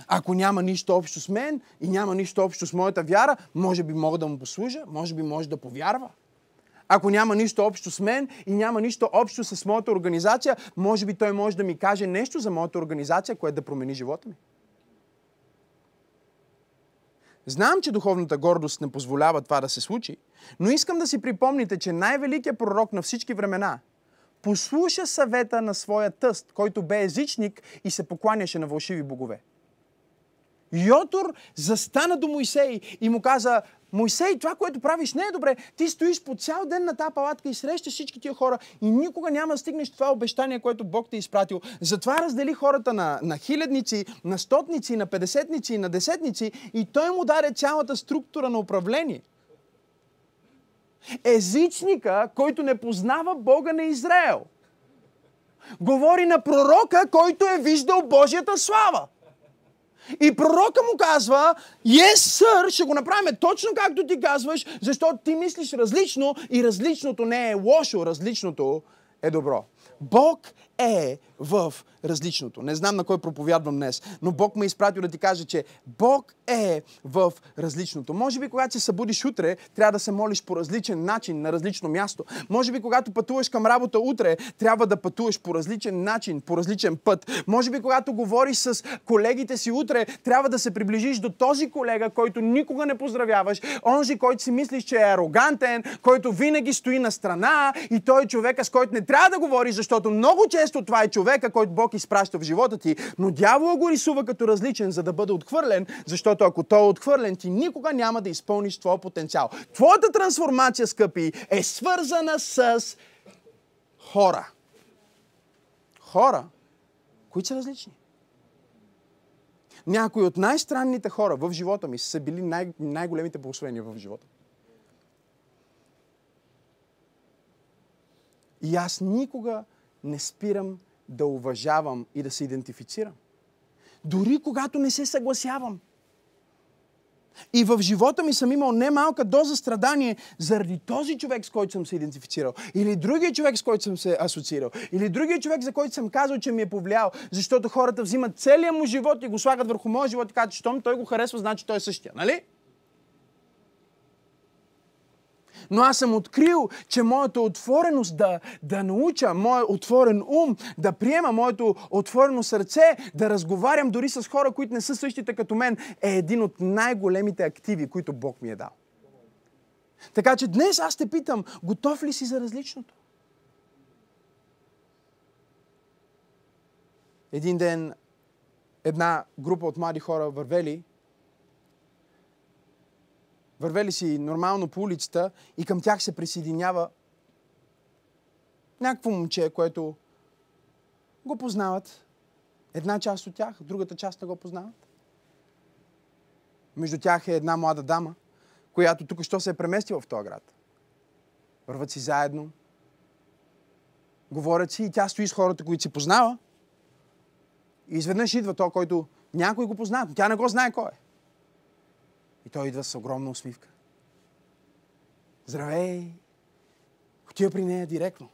Ако няма нищо общо с мен и няма нищо общо с моята вяра, може би мога да му послужа, може би може да повярва. Ако няма нищо общо с мен и няма нищо общо с моята организация, може би той може да ми каже нещо за моята организация, което да промени живота ми. Знам, че духовната гордост не позволява това да се случи, но искам да си припомните, че най-великият пророк на всички времена послуша съвета на своя тъст, който бе езичник и се покланяше на вълшиви богове. Йотор застана до Моисей и му каза, Мойсей, това, което правиш не е добре. Ти стоиш по цял ден на тази палатка и срещаш всички тия хора и никога няма да стигнеш това обещание, което Бог те е изпратил. Затова раздели хората на, на хилядници, на стотници, на педесетници, на десетници и той му даде цялата структура на управление. Езичника, който не познава Бога на Израел, говори на пророка, който е виждал Божията слава. И пророка му казва, yes, sir, ще го направим точно както ти казваш, защото ти мислиш различно и различното не е лошо, различното е добро. Бог е в различното. Не знам на кой проповядвам днес, но Бог ме е изпратил да ти каже, че Бог е в различното. Може би, когато се събудиш утре, трябва да се молиш по различен начин, на различно място. Може би, когато пътуваш към работа утре, трябва да пътуваш по различен начин, по различен път. Може би, когато говориш с колегите си утре, трябва да се приближиш до този колега, който никога не поздравяваш, онзи, който си мислиш, че е арогантен, който винаги стои на страна и той е човека, с който не трябва да говориш, защото много често това е човека, който Бог изпраща в живота ти, но дявола го рисува като различен, за да бъде отхвърлен, защото ако той е отхвърлен, ти никога няма да изпълниш твоя потенциал. Твоята трансформация, скъпи, е свързана с хора. Хора, които са различни. Някои от най-странните хора в живота ми са били най- най-големите благословения в живота. И аз никога не спирам да уважавам и да се идентифицирам. Дори когато не се съгласявам. И в живота ми съм имал немалка доза страдание заради този човек, с който съм се идентифицирал. Или другия човек, с който съм се асоциирал. Или другия човек, за който съм казал, че ми е повлиял. Защото хората взимат целия му живот и го слагат върху моя живот и казват, щом той го харесва, значи той е същия. Нали? Но аз съм открил, че моята отвореност да, да науча, моят отворен ум, да приема моето отворено сърце, да разговарям дори с хора, които не са същите като мен, е един от най-големите активи, които Бог ми е дал. Така че днес аз те питам, готов ли си за различното? Един ден една група от млади хора вървели вървели си нормално по улицата и към тях се присъединява някакво момче, което го познават. Една част от тях, другата част не го познават. Между тях е една млада дама, която тук що се е преместила в този град. Върват си заедно, говорят си и тя стои с хората, които си познава. И изведнъж идва той, който някой го познава, но тя не го знае кой е. И той идва с огромна усмивка. Здравей! Отива при нея директно.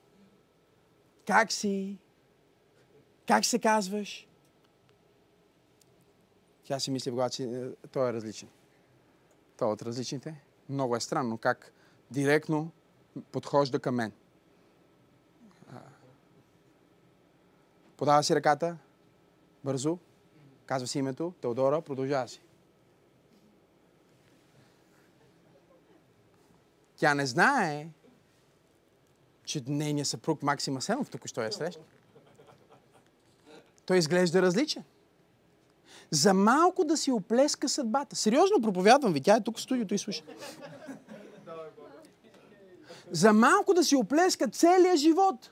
Как си? Как се казваш? Тя си мисли в главата, че той е различен. Той е от различните. Много е странно как директно подхожда към мен. Подава си ръката, бързо, казва си името, Теодора, продължава си. Тя не знае, че нейният съпруг Максим Асенов тук що е среща. Той изглежда различен. За малко да си оплеска съдбата. Сериозно проповядвам ви, тя е тук в студиото и слуша. За малко да си оплеска целия живот.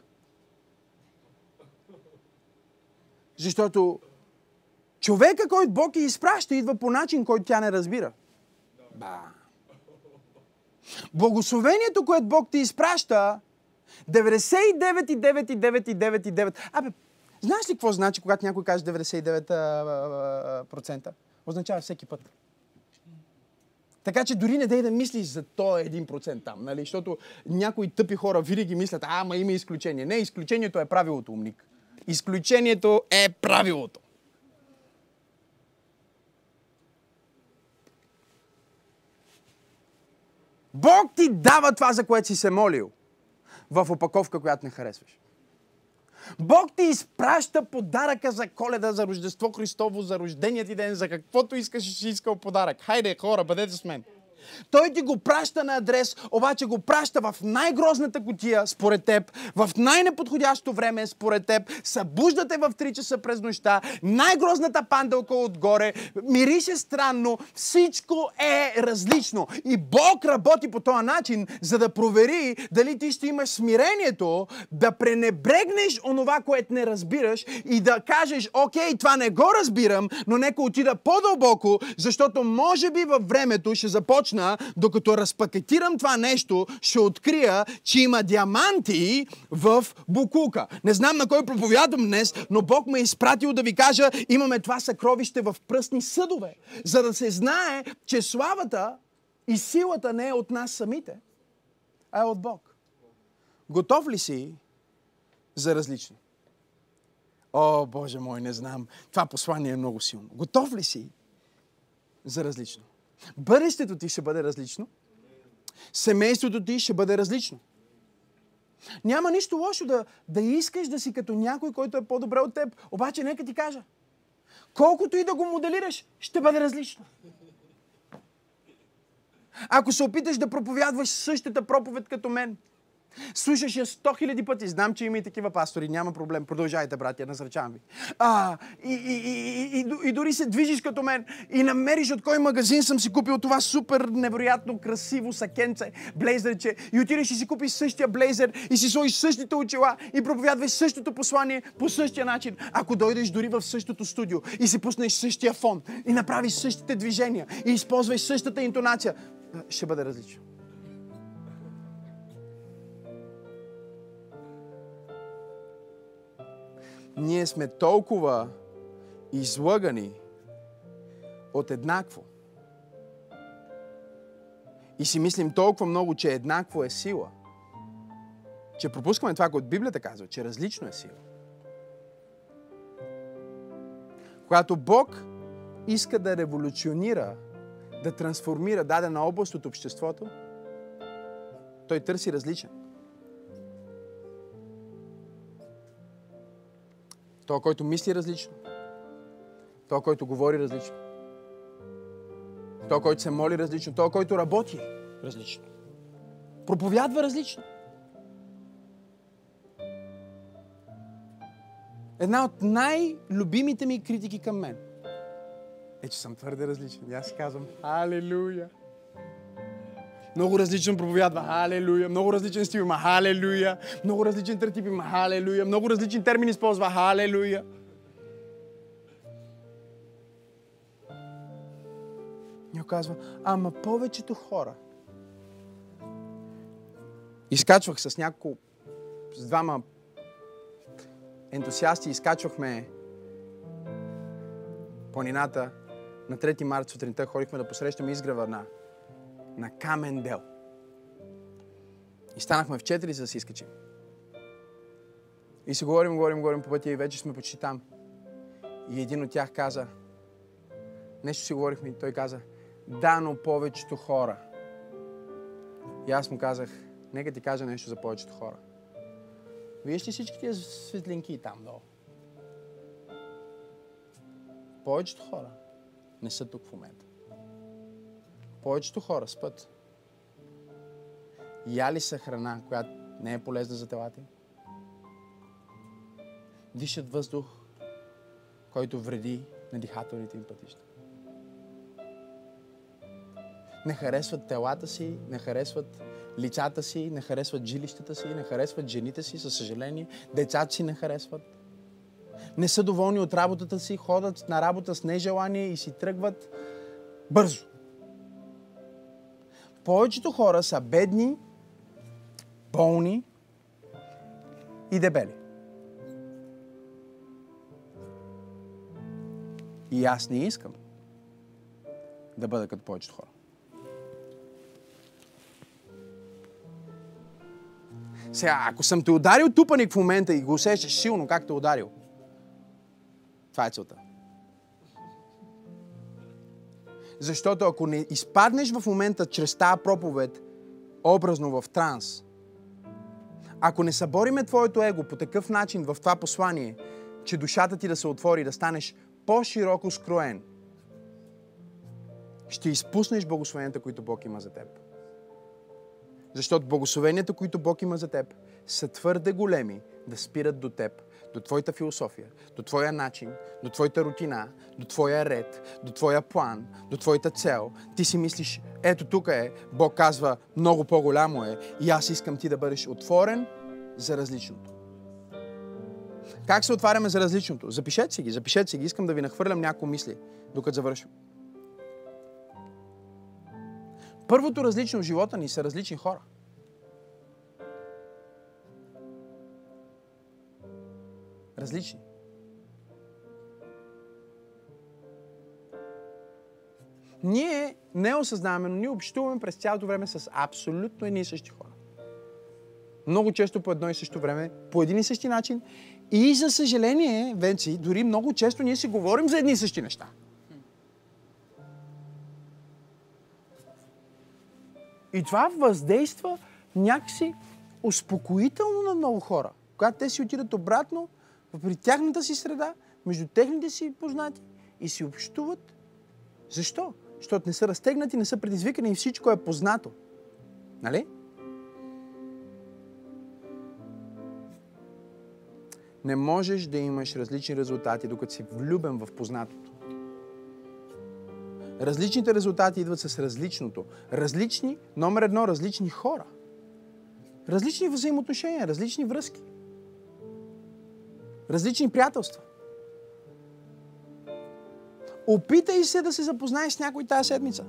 Защото човека, който Бог я изпраща, идва по начин, който тя не разбира. Ба. Благословението, което Бог ти изпраща, 99,9,9,9,9. Абе, знаеш ли какво значи, когато някой каже 99%? Означава всеки път. Така че дори не дай да мислиш за този 1% там, нали? Защото някои тъпи хора винаги мислят, ама има изключение. Не, изключението е правилото, умник. Изключението е правилото. Бог ти дава това, за което си се молил. В опаковка, която не харесваш. Бог ти изпраща подаръка за коледа, за Рождество Христово, за рождения ти ден, за каквото искаш си искал подарък. Хайде, хора, бъдете с мен. Той ти го праща на адрес, обаче го праща в най-грозната котия, според теб, в най-неподходящо време, според теб, събуждате в 3 часа през нощта, най-грозната панделка отгоре, мирише странно, всичко е различно. И Бог работи по този начин, за да провери дали ти ще имаш смирението да пренебрегнеш онова, което не разбираш и да кажеш, окей, това не го разбирам, но нека отида по-дълбоко, защото може би във времето ще започне започна, докато разпакетирам това нещо, ще открия, че има диаманти в Букука. Не знам на кой проповядам днес, но Бог ме е изпратил да ви кажа, имаме това съкровище в пръстни съдове, за да се знае, че славата и силата не е от нас самите, а е от Бог. Готов ли си за различно? О, Боже мой, не знам. Това послание е много силно. Готов ли си за различно? Бъдещето ти ще бъде различно. Семейството ти ще бъде различно. Няма нищо лошо да, да искаш да си като някой, който е по-добре от теб. Обаче нека ти кажа, колкото и да го моделираш, ще бъде различно. Ако се опиташ да проповядваш същата проповед като мен, Слушаш я сто хиляди пъти. Знам, че има и такива пастори. Няма проблем. Продължайте, братя, насръчавам ви. А, и, и, и, и, и дори се движиш като мен и намериш от кой магазин съм си купил това супер невероятно красиво сакенце, блейзерче и отидеш и си купиш същия блейзер и си сложиш същите очила и проповядваш същото послание по същия начин. Ако дойдеш дори в същото студио и си пуснеш същия фон и направиш същите движения и използваш същата интонация, ще бъде различно. Ние сме толкова излъгани от еднакво. И си мислим толкова много, че еднакво е сила, че пропускаме това, което Библията казва, че различно е сила. Когато Бог иска да революционира, да трансформира дадена област от обществото, той търси различен. Той, който мисли различно. Той, който говори различно. Той, който се моли различно. Той, който работи различно. Проповядва различно. Една от най-любимите ми критики към мен е, че съм твърде различен. И аз казвам, Алелуя! Много различен проповядва. Халелуя. Много различен стил има. Халелуя. Много различен тертип има. Халелуя. Много различен термин използва. Халелуя. И казва, ама повечето хора. Изкачвах с няколко, с двама ентусиасти, изкачвахме планината, на 3 марта сутринта ходихме да посрещаме изгрева на, камен дел. И станахме в 4 за да си изкачим. И се говорим, говорим, говорим по пътя и вече сме почти там. И един от тях каза, нещо си говорихме и той каза, да, но повечето хора. И аз му казах, нека ти кажа нещо за повечето хора. Вижте всички тези светлинки там долу. Повечето хора не са тук в момента. Повечето хора спът. Яли са храна, която не е полезна за телата им. Дишат въздух, който вреди на дихателните им пътища. Не харесват телата си, не харесват лицата си, не харесват жилищата си, не харесват жените си, със съжаление. Децата си не харесват. Не са доволни от работата си, ходят на работа с нежелание и си тръгват бързо. Повечето хора са бедни, болни и дебели. И аз не искам да бъда като повечето хора. Сега, ако съм те ударил тупаник в момента и го усещаш силно как те е ударил, това е целта. Защото ако не изпаднеш в момента чрез тази проповед, образно в транс, ако не събориме твоето его по такъв начин в това послание, че душата ти да се отвори, да станеш по-широко скроен, ще изпуснеш благословенията, които Бог има за теб. Защото благословенията, които Бог има за теб, са твърде големи да спират до теб, до твоята философия, до твоя начин, до твоята рутина, до твоя ред, до твоя план, до твоята цел. Ти си мислиш, ето тук е, Бог казва, много по-голямо е и аз искам ти да бъдеш отворен за различното. Как се отваряме за различното? Запишете си ги, запишете си ги. Искам да ви нахвърлям някои мисли, докато завършим. Първото различно в живота ни са различни хора. Различни. Ние не осъзнаваме, но ние общуваме през цялото време с абсолютно едни и същи хора. Много често по едно и също време, по един и същи начин. И за съжаление, Венци, дори много често ние си говорим за едни и същи неща. И това въздейства някакси успокоително на много хора. Когато те си отидат обратно при тяхната си среда, между техните си познати и си общуват. Защо? Защото не са разтегнати, не са предизвикани и всичко е познато. Нали? Не можеш да имаш различни резултати, докато си влюбен в познатото. Различните резултати идват с различното. Различни, номер едно, различни хора. Различни взаимоотношения, различни връзки. Различни приятелства. Опитай се да се запознаеш с някой тази седмица.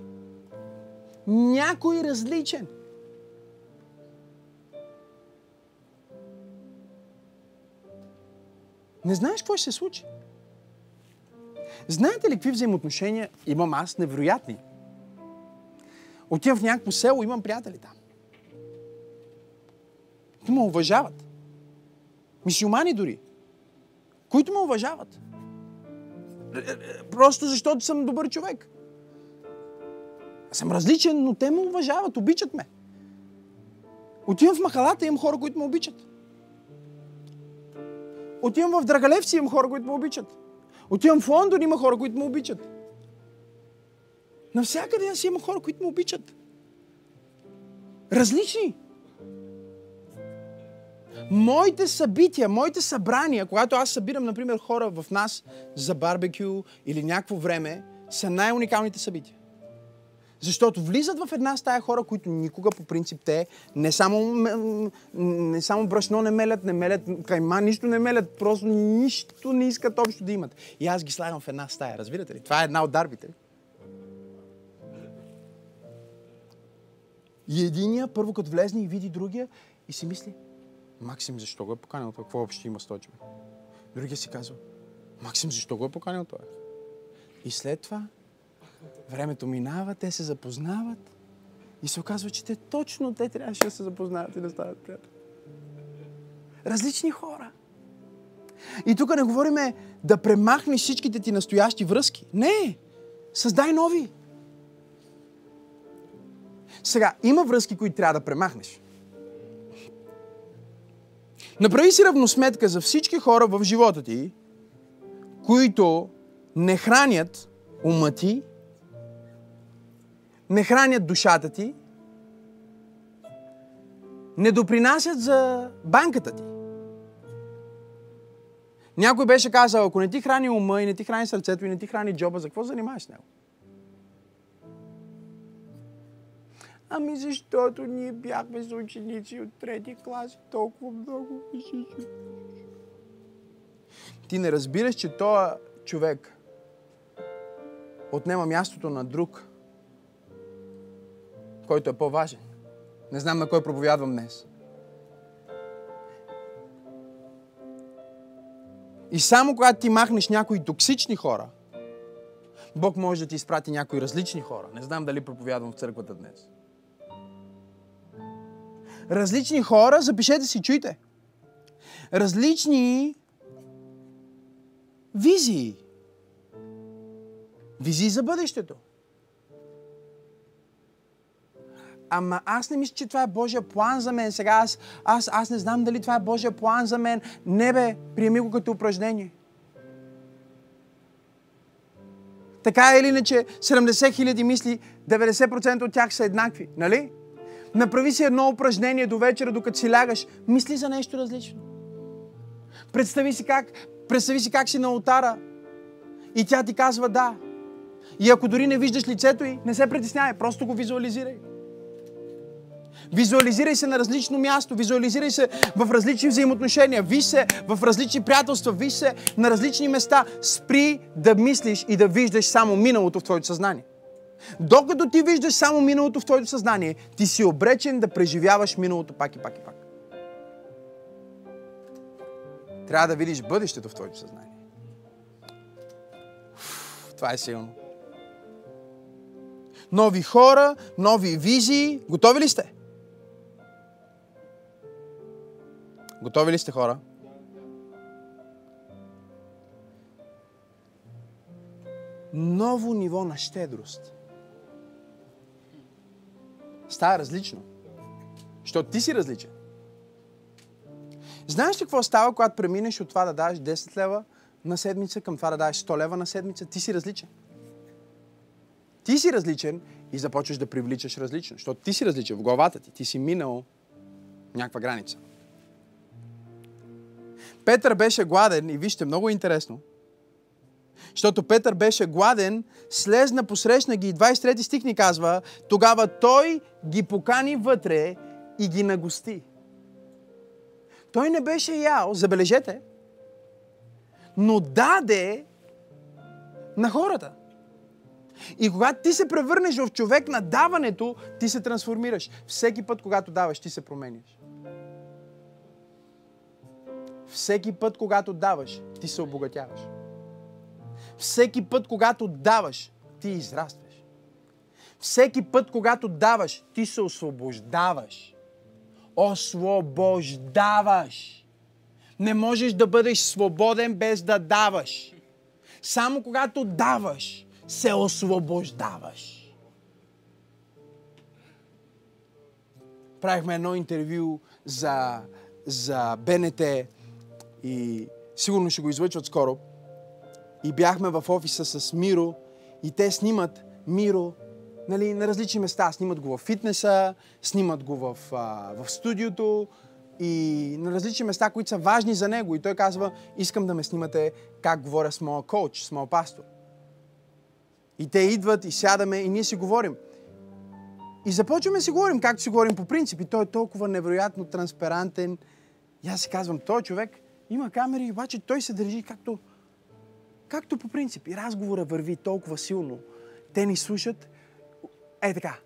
Някой различен. Не знаеш какво ще се случи. Знаете ли какви взаимоотношения имам аз невероятни? Отивам в някакво село, имам приятели там. Които ме уважават. Мисиомани дори. Които ме уважават. Просто защото съм добър човек. Аз съм различен, но те ме уважават, обичат ме. Отивам в махалата, имам хора, които ме обичат. Отивам в Драгалевци, имам хора, които ме обичат. Отивам в Лондон, има хора, които ме обичат. Навсякъде аз има хора, които ме обичат. Различни. Моите събития, моите събрания, когато аз събирам, например, хора в нас за барбекю или някакво време, са най-уникалните събития. Защото влизат в една стая хора, които никога по принцип те не само, не само брашно не мелят, не мелят кайма, нищо не мелят, просто нищо не искат общо да имат. И аз ги слагам в една стая, разбирате ли? Това е една от дарбите. И единия, първо като влезне и види другия и си мисли, Максим, защо го е поканил това? Какво общо има с този човек? Другия си казва, Максим, защо го е поканил това? И след това времето минава, те се запознават и се оказва, че те точно те трябваше да се запознаят и да стават приятели. Различни хора. И тук не говориме да премахнеш всичките ти настоящи връзки. Не! Създай нови. Сега, има връзки, които трябва да премахнеш. Направи си равносметка за всички хора в живота ти, които не хранят ума ти, не хранят душата ти, не допринасят за банката ти. Някой беше казал, ако не ти храни ума и не ти храни сърцето и не ти храни джоба, за какво занимаваш с него? Ами защото ние бяхме с ученици от трети клас толкова много. Ти не разбираш, че този човек отнема мястото на друг, който е по-важен. Не знам на кой проповядвам днес. И само когато ти махнеш някои токсични хора, Бог може да ти изпрати някои различни хора. Не знам дали проповядвам в църквата днес. Различни хора, запишете си, чуйте. Различни визии. Визии за бъдещето. Ама аз не мисля, че това е Божия план за мен. Сега аз, аз, аз не знам дали това е Божия план за мен. Не бе, приеми го като упражнение. Така или иначе, 70 хиляди мисли, 90% от тях са еднакви, нали? Направи си едно упражнение до вечера, докато си лягаш. Мисли за нещо различно. Представи си как, представи си как си на ултара и тя ти казва да. И ако дори не виждаш лицето й, не се притеснявай, просто го визуализирай. Визуализирай се на различно място, визуализирай се в различни взаимоотношения, виж се в различни приятелства, виж се на различни места. Спри да мислиш и да виждаш само миналото в твоето съзнание. Докато ти виждаш само миналото в твоето съзнание, ти си обречен да преживяваш миналото пак и пак и пак. Трябва да видиш бъдещето в твоето съзнание. Уф, това е силно. Нови хора, нови визии. Готови ли сте? Готови ли сте хора? Ново ниво на щедрост. Става различно. Защото ти си различен. Знаеш ли какво става, когато преминеш от това да даваш 10 лева на седмица към това да даваш 100 лева на седмица? Ти си различен. Ти си различен и започваш да привличаш различно. Защото ти си различен в главата ти. Ти си минал някаква граница. Петър беше гладен и вижте, много интересно. Защото Петър беше гладен, слезна, посрещна ги. 23 стих ни казва, тогава той ги покани вътре и ги нагости. Той не беше ял, забележете, но даде на хората. И когато ти се превърнеш в човек на даването, ти се трансформираш. Всеки път, когато даваш, ти се променяш. Всеки път, когато даваш, ти се обогатяваш. Всеки път, когато даваш, ти израстваш. Всеки път, когато даваш, ти се освобождаваш. Освобождаваш. Не можеш да бъдеш свободен без да даваш. Само когато даваш, се освобождаваш. Правихме едно интервю за, за БНТ и сигурно ще го излъчват скоро. И бяхме в офиса с Миро и те снимат Миро нали, на различни места. Снимат го в фитнеса, снимат го в, а, в студиото и на различни места, които са важни за него. И той казва, искам да ме снимате как говоря с моя коуч, с моя пастор. И те идват и сядаме и ние си говорим. И започваме си говорим, както си говорим по принцип. И той е толкова невероятно транспарантен. И аз си казвам, той човек има камери, обаче той се държи както, както по принцип. И разговора върви толкова силно. Те ни слушат. Е така.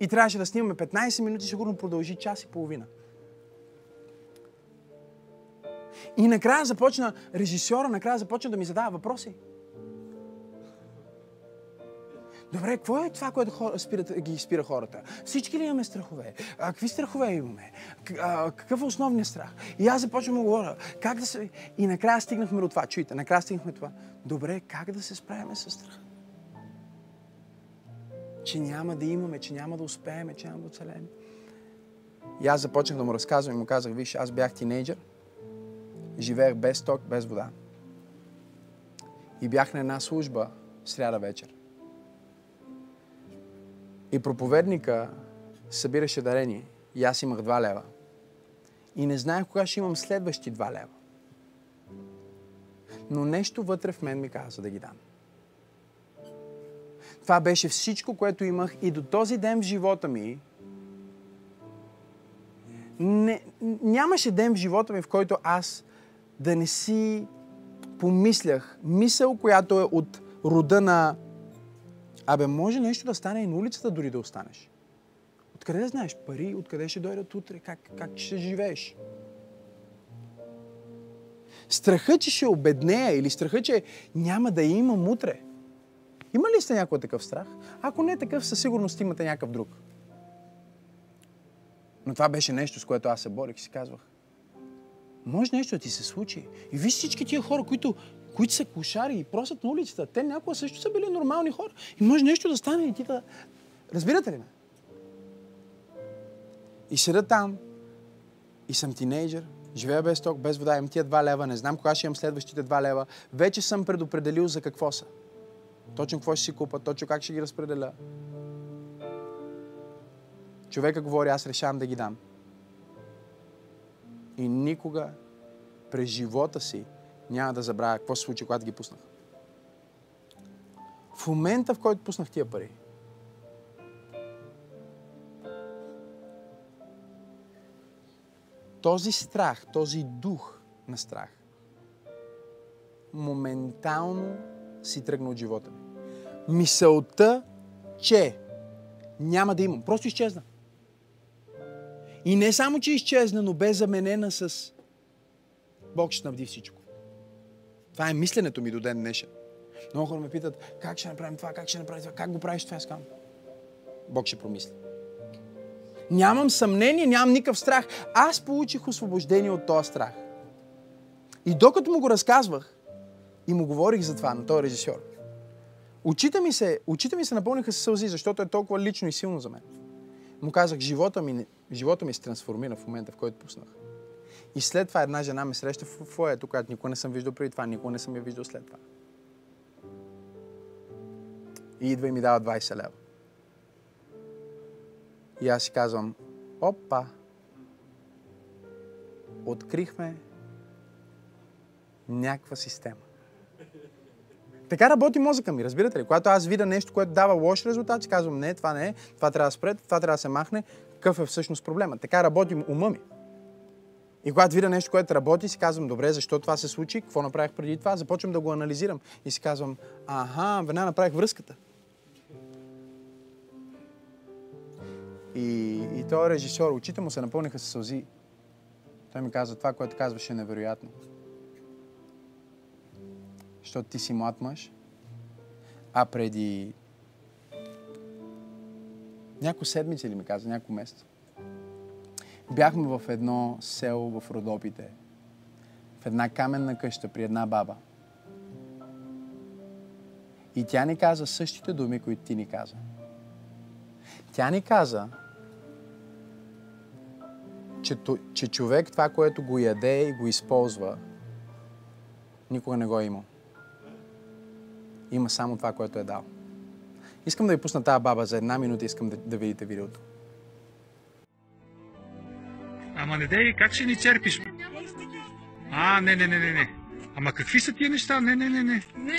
И трябваше да снимаме 15 минути, сигурно продължи час и половина. И накрая започна, режисьора накрая започна да ми задава въпроси. Добре, какво е това, което хора, спират, ги спира хората? Всички ли имаме страхове? А, какви страхове имаме? А, какъв е основният страх? И аз започвам да говоря. Как да се... И накрая стигнахме до това. Чуйте, накрая стигнахме това. Добре, как да се справяме с страха? Че няма да имаме, че няма да успеем, че няма да оцелеем. И аз започнах да му разказвам и му казах, виж, аз бях тинейджър, живеех без ток, без вода. И бях на една служба сряда вечер. И проповедника събираше дарение. И аз имах два лева. И не знаех кога ще имам следващи два лева. Но нещо вътре в мен ми каза да ги дам. Това беше всичко, което имах и до този ден в живота ми не, нямаше ден в живота ми, в който аз да не си помислях мисъл, която е от рода на Абе, може нещо да стане и на улицата дори да останеш. Откъде знаеш пари, откъде ще дойдат утре, как, как ще живееш? Страха, че ще обеднея или страха, че няма да имам утре. Има ли сте някой такъв страх? Ако не е такъв, със сигурност имате някакъв друг. Но това беше нещо, с което аз се борих и си казвах. Може нещо да ти се случи. И виж всички тия хора, които които са кошари и просят на улицата. Те някога също са били нормални хора. И може нещо да стане и ти да... Разбирате ли ме? И седа там и съм тинейджър, живея без ток, без вода, имам тия два лева, не знам кога ще имам следващите два лева. Вече съм предопределил за какво са. Точно какво ще си купа, точно как ще ги разпределя. Човека говори, аз решавам да ги дам. И никога през живота си няма да забравя какво се случи, когато ги пуснах. В момента, в който пуснах тия пари, този страх, този дух на страх, моментално си тръгна от живота ми. Мисълта, че няма да имам, просто изчезна. И не само, че изчезна, но бе заменена с Бог ще снабди всичко. Това е мисленето ми до ден днешен. Много хора ме питат, как ще направим това, как ще направим това, как го правиш това, скам. Бог ще промисли. Нямам съмнение, нямам никакъв страх. Аз получих освобождение от този страх. И докато му го разказвах и му говорих за това на този режисьор, очите ми се, очите ми се напълниха с сълзи, защото е толкова лично и силно за мен. Му казах, живота ми, живота ми се трансформира в момента, в който пуснах. И след това една жена ме среща в фоето, която никога не съм виждал преди това, никога не съм я виждал след това. И идва и ми дава 20 лева. И аз си казвам, опа, открихме някаква система. Така работи мозъка ми, разбирате ли? Когато аз видя нещо, което дава лош резултат, си казвам, не, това не е, това трябва да спре, това трябва да се махне. Какъв е всъщност проблема? Така работи ума ми. И когато видя нещо, което работи, си казвам, добре, защо това се случи, какво направих преди това, започвам да го анализирам и си казвам, аха, веднага направих връзката. И, и този режисьор, очите му се напълниха с сълзи. Той ми каза, това, което казваше е невероятно. Защото ти си млад мъж, а преди няколко седмици ли ми каза, няколко месеца, Бяхме в едно село в Родопите, в една каменна къща при една баба. И тя ни каза същите думи, които ти ни каза. Тя ни каза, че, че човек това, което го яде и го използва, никога не го е имал. Има само това, което е дал. Искам да ви пусна тази баба за една минута, искам да, да видите видеото. Ама не дей, как ще ни черпиш? А, не, не, не, не, не. Ама какви са тия неща? Не, не, не, не. Не,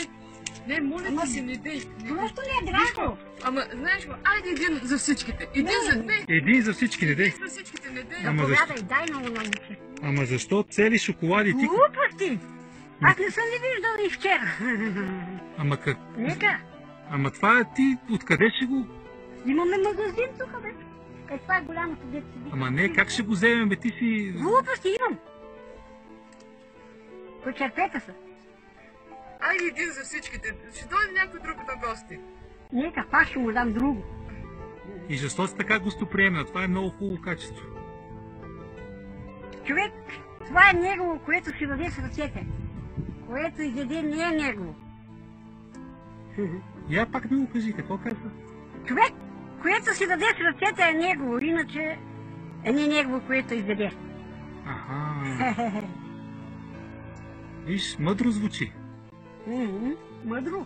не, моля ти се, не дей. Просто не е драго. Ама, знаеш го, айде един за всичките. Един Не. за... Не, Един за всички не дей. един за всичките, не дей. Ама защо? Дай на момче. Ама защо цели шоколади? Ти... Глупости! Аз не съм ли виждал и вчера. Ама как... Нека, Ама това е ти, откъде ще го... имаме магазин тук, бе. Е, това е голямото дете. Ама не, как ще го вземем, бе? Ти си... Глупости имам. Почерпета са. Айде един за всичките. Ще дойде някой друг на гости. Нека, пак ще му дам друго. И защо си така гостоприемна? Това е много хубаво качество. Човек, това е негово, което си даде с ръцете. Което изяде не е негово. Я пак ми го кажи, какво казва? Човек, което си даде с ръцете е негово, иначе е не негово, което изяде. Аха. Виж, мъдро звучи. Мъдро.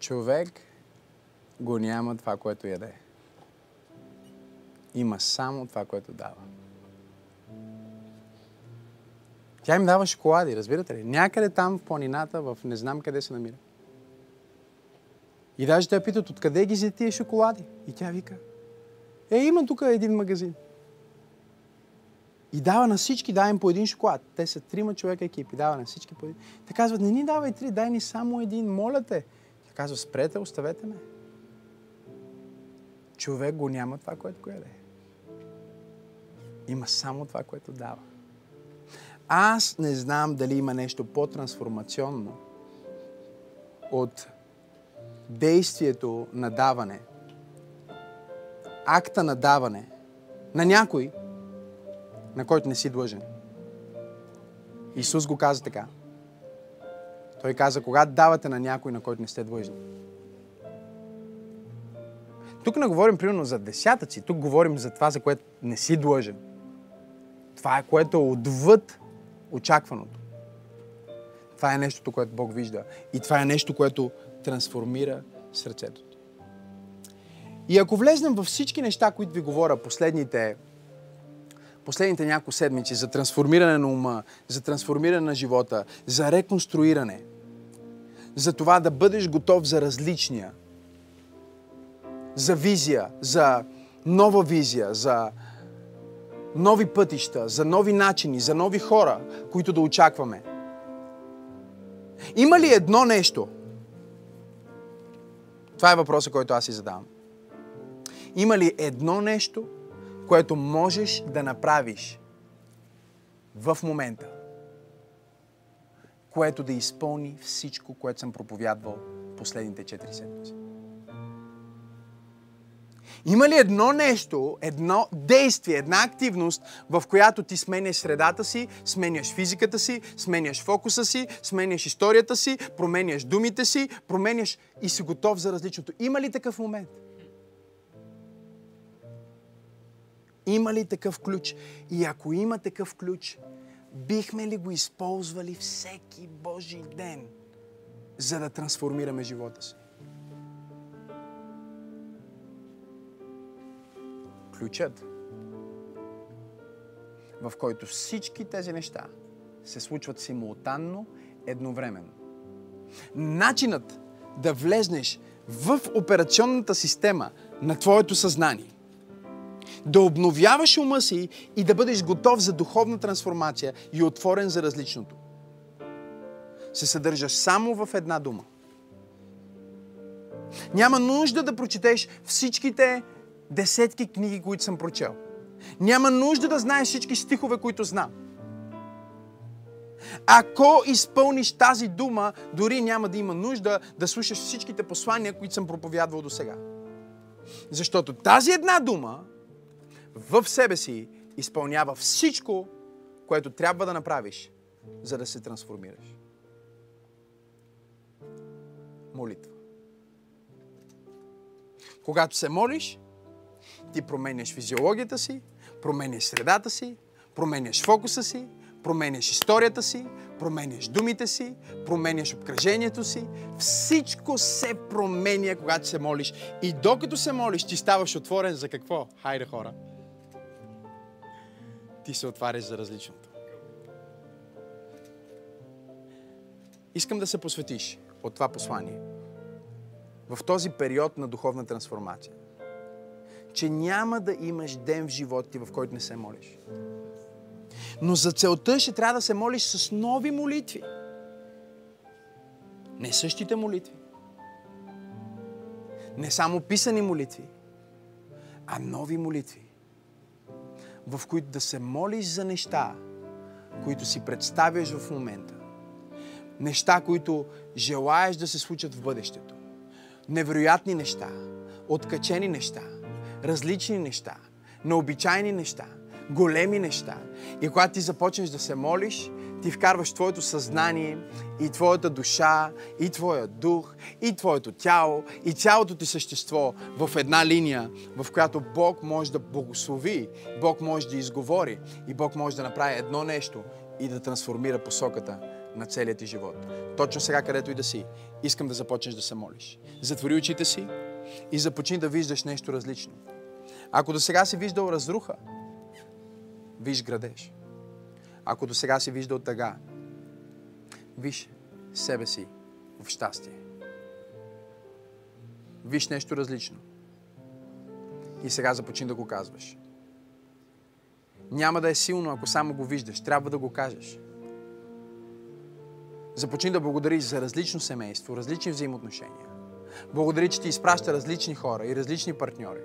Човек го няма това, което яде. Има само това, което дава. Тя им дава шоколади, разбирате ли? Някъде там в планината, в не знам къде се намира. И даже те питат, откъде ги взе тия шоколади? И тя вика, е, има тук един магазин. И дава на всички, дай им по един шоколад. Те са трима човека екипи, дава на всички по един. Те казват, не ни давай три, дай ни само един, моля те. Тя казва, спрете, оставете ме. Човек го няма това, което го яде. Има само това, което дава. Аз не знам дали има нещо по-трансформационно от действието на даване, акта на даване на някой, на който не си длъжен. Исус го каза така. Той каза, когато давате на някой, на който не сте длъжни. Тук не говорим примерно за десятъци, тук говорим за това, за което не си длъжен. Това е което е отвъд очакваното. Това е нещото, което Бог вижда. И това е нещо, което трансформира сърцето. И ако влезнем във всички неща, които ви говоря последните, последните няколко седмици за трансформиране на ума, за трансформиране на живота, за реконструиране, за това да бъдеш готов за различния, за визия, за нова визия, за нови пътища, за нови начини, за нови хора, които да очакваме. Има ли едно нещо? Това е въпросът, който аз си задавам. Има ли едно нещо, което можеш да направиш в момента, което да изпълни всичко, което съм проповядвал последните 4 седмици? Има ли едно нещо, едно действие, една активност, в която ти сменяш средата си, сменяш физиката си, сменяш фокуса си, сменяш историята си, променяш думите си, променяш и си готов за различното? Има ли такъв момент? Има ли такъв ключ? И ако има такъв ключ, бихме ли го използвали всеки Божий ден, за да трансформираме живота си? Ключът, в който всички тези неща се случват симултанно, едновременно. Начинът да влезнеш в операционната система на твоето съзнание, да обновяваш ума си и да бъдеш готов за духовна трансформация и отворен за различното, се съдържа само в една дума. Няма нужда да прочетеш всичките десетки книги, които съм прочел. Няма нужда да знаеш всички стихове, които знам. Ако изпълниш тази дума, дори няма да има нужда да слушаш всичките послания, които съм проповядвал до сега. Защото тази една дума в себе си изпълнява всичко, което трябва да направиш, за да се трансформираш. Молитва. Когато се молиш, ти променяш физиологията си, променяш средата си, променяш фокуса си, променяш историята си, променяш думите си, променяш обкръжението си. Всичко се променя, когато се молиш. И докато се молиш, ти ставаш отворен за какво? Хайде хора! Ти се отваряш за различното. Искам да се посветиш от това послание в този период на духовна трансформация че няма да имаш ден в живота ти, в който не се молиш. Но за целта ще трябва да се молиш с нови молитви. Не същите молитви. Не само писани молитви, а нови молитви, в които да се молиш за неща, които си представяш в момента. Неща, които желаеш да се случат в бъдещето. невероятни неща, откачени неща, различни неща, необичайни неща, големи неща. И когато ти започнеш да се молиш, ти вкарваш твоето съзнание и твоята душа, и твоя дух, и твоето тяло, и цялото ти същество в една линия, в която Бог може да благослови, Бог може да изговори и Бог може да направи едно нещо и да трансформира посоката на целият ти живот. Точно сега, където и да си, искам да започнеш да се молиш. Затвори очите си и започни да виждаш нещо различно. Ако до сега си виждал разруха, виж градеж. Ако до сега си виждал тъга, виж себе си в щастие. Виж нещо различно. И сега започни да го казваш. Няма да е силно, ако само го виждаш. Трябва да го кажеш. Започни да благодариш за различно семейство, различни взаимоотношения. Благодари, че ти изпраща различни хора и различни партньори.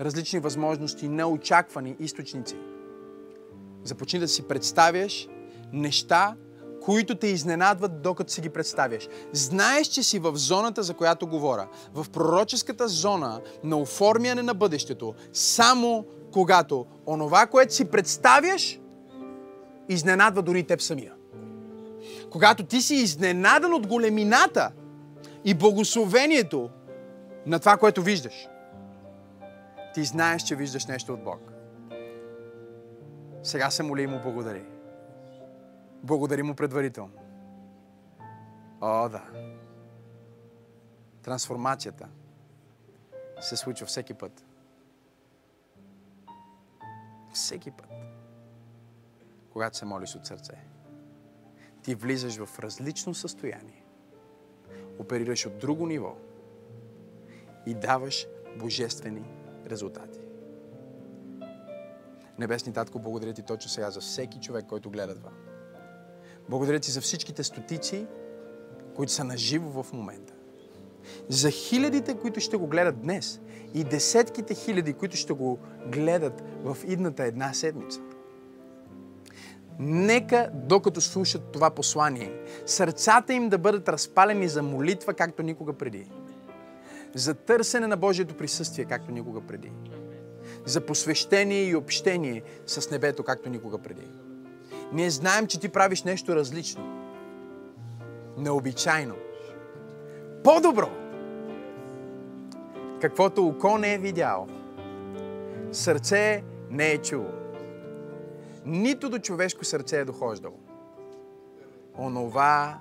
Различни възможности, неочаквани източници. Започни да си представяш неща, които те изненадват, докато си ги представяш. Знаеш, че си в зоната, за която говоря. В пророческата зона на оформяне на бъдещето, само когато онова, което си представяш, изненадва дори теб самия. Когато ти си изненадан от големината и благословението на това, което виждаш, ти знаеш, че виждаш нещо от Бог. Сега се моли и му благодари. Благодари му предварително. О, да. Трансформацията се случва всеки път. Всеки път. Когато се молиш от сърце. Ти влизаш в различно състояние. Оперираш от друго ниво. И даваш божествени резултати. Небесни Татко, благодаря ти точно сега за всеки човек, който гледа това. Благодаря ти за всичките стотици, които са наживо в момента. За хилядите, които ще го гледат днес и десетките хиляди, които ще го гледат в идната една седмица. Нека, докато слушат това послание, сърцата им да бъдат разпалени за молитва, както никога преди. За търсене на Божието присъствие, както никога преди. За посвещение и общение с небето, както никога преди. Ние знаем, че ти правиш нещо различно. Необичайно. По-добро. Каквото око не е видяло. Сърце не е чуло. Нито до човешко сърце е дохождало. Онова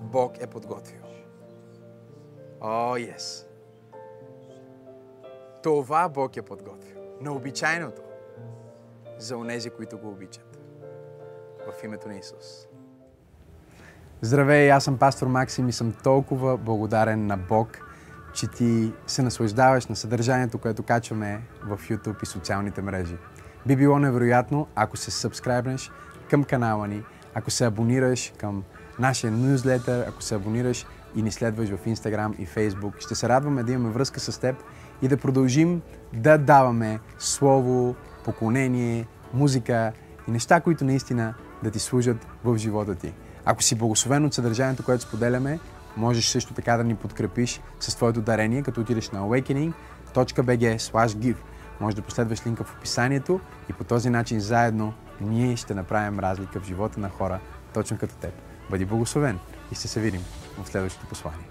Бог е подготвил. О, oh, yes. Това Бог е подготвил. Необичайното за онези, които го обичат. В името на Исус. Здравей, аз съм пастор Максим и съм толкова благодарен на Бог, че ти се наслаждаваш на съдържанието, което качваме в YouTube и социалните мрежи. Би било невероятно, ако се сабскрайбнеш към канала ни, ако се абонираш към нашия нюзлетър, ако се абонираш и ни следваш в Instagram и Facebook. Ще се радваме да имаме връзка с теб и да продължим да даваме слово, поклонение, музика и неща, които наистина да ти служат в живота ти. Ако си благословен от съдържанието, което споделяме, можеш също така да ни подкрепиш с твоето дарение, като отидеш на awakening.bg/give. Може да последваш линка в описанието и по този начин заедно ние ще направим разлика в живота на хора, точно като теб. Бъди благословен и ще се видим в следващото послание.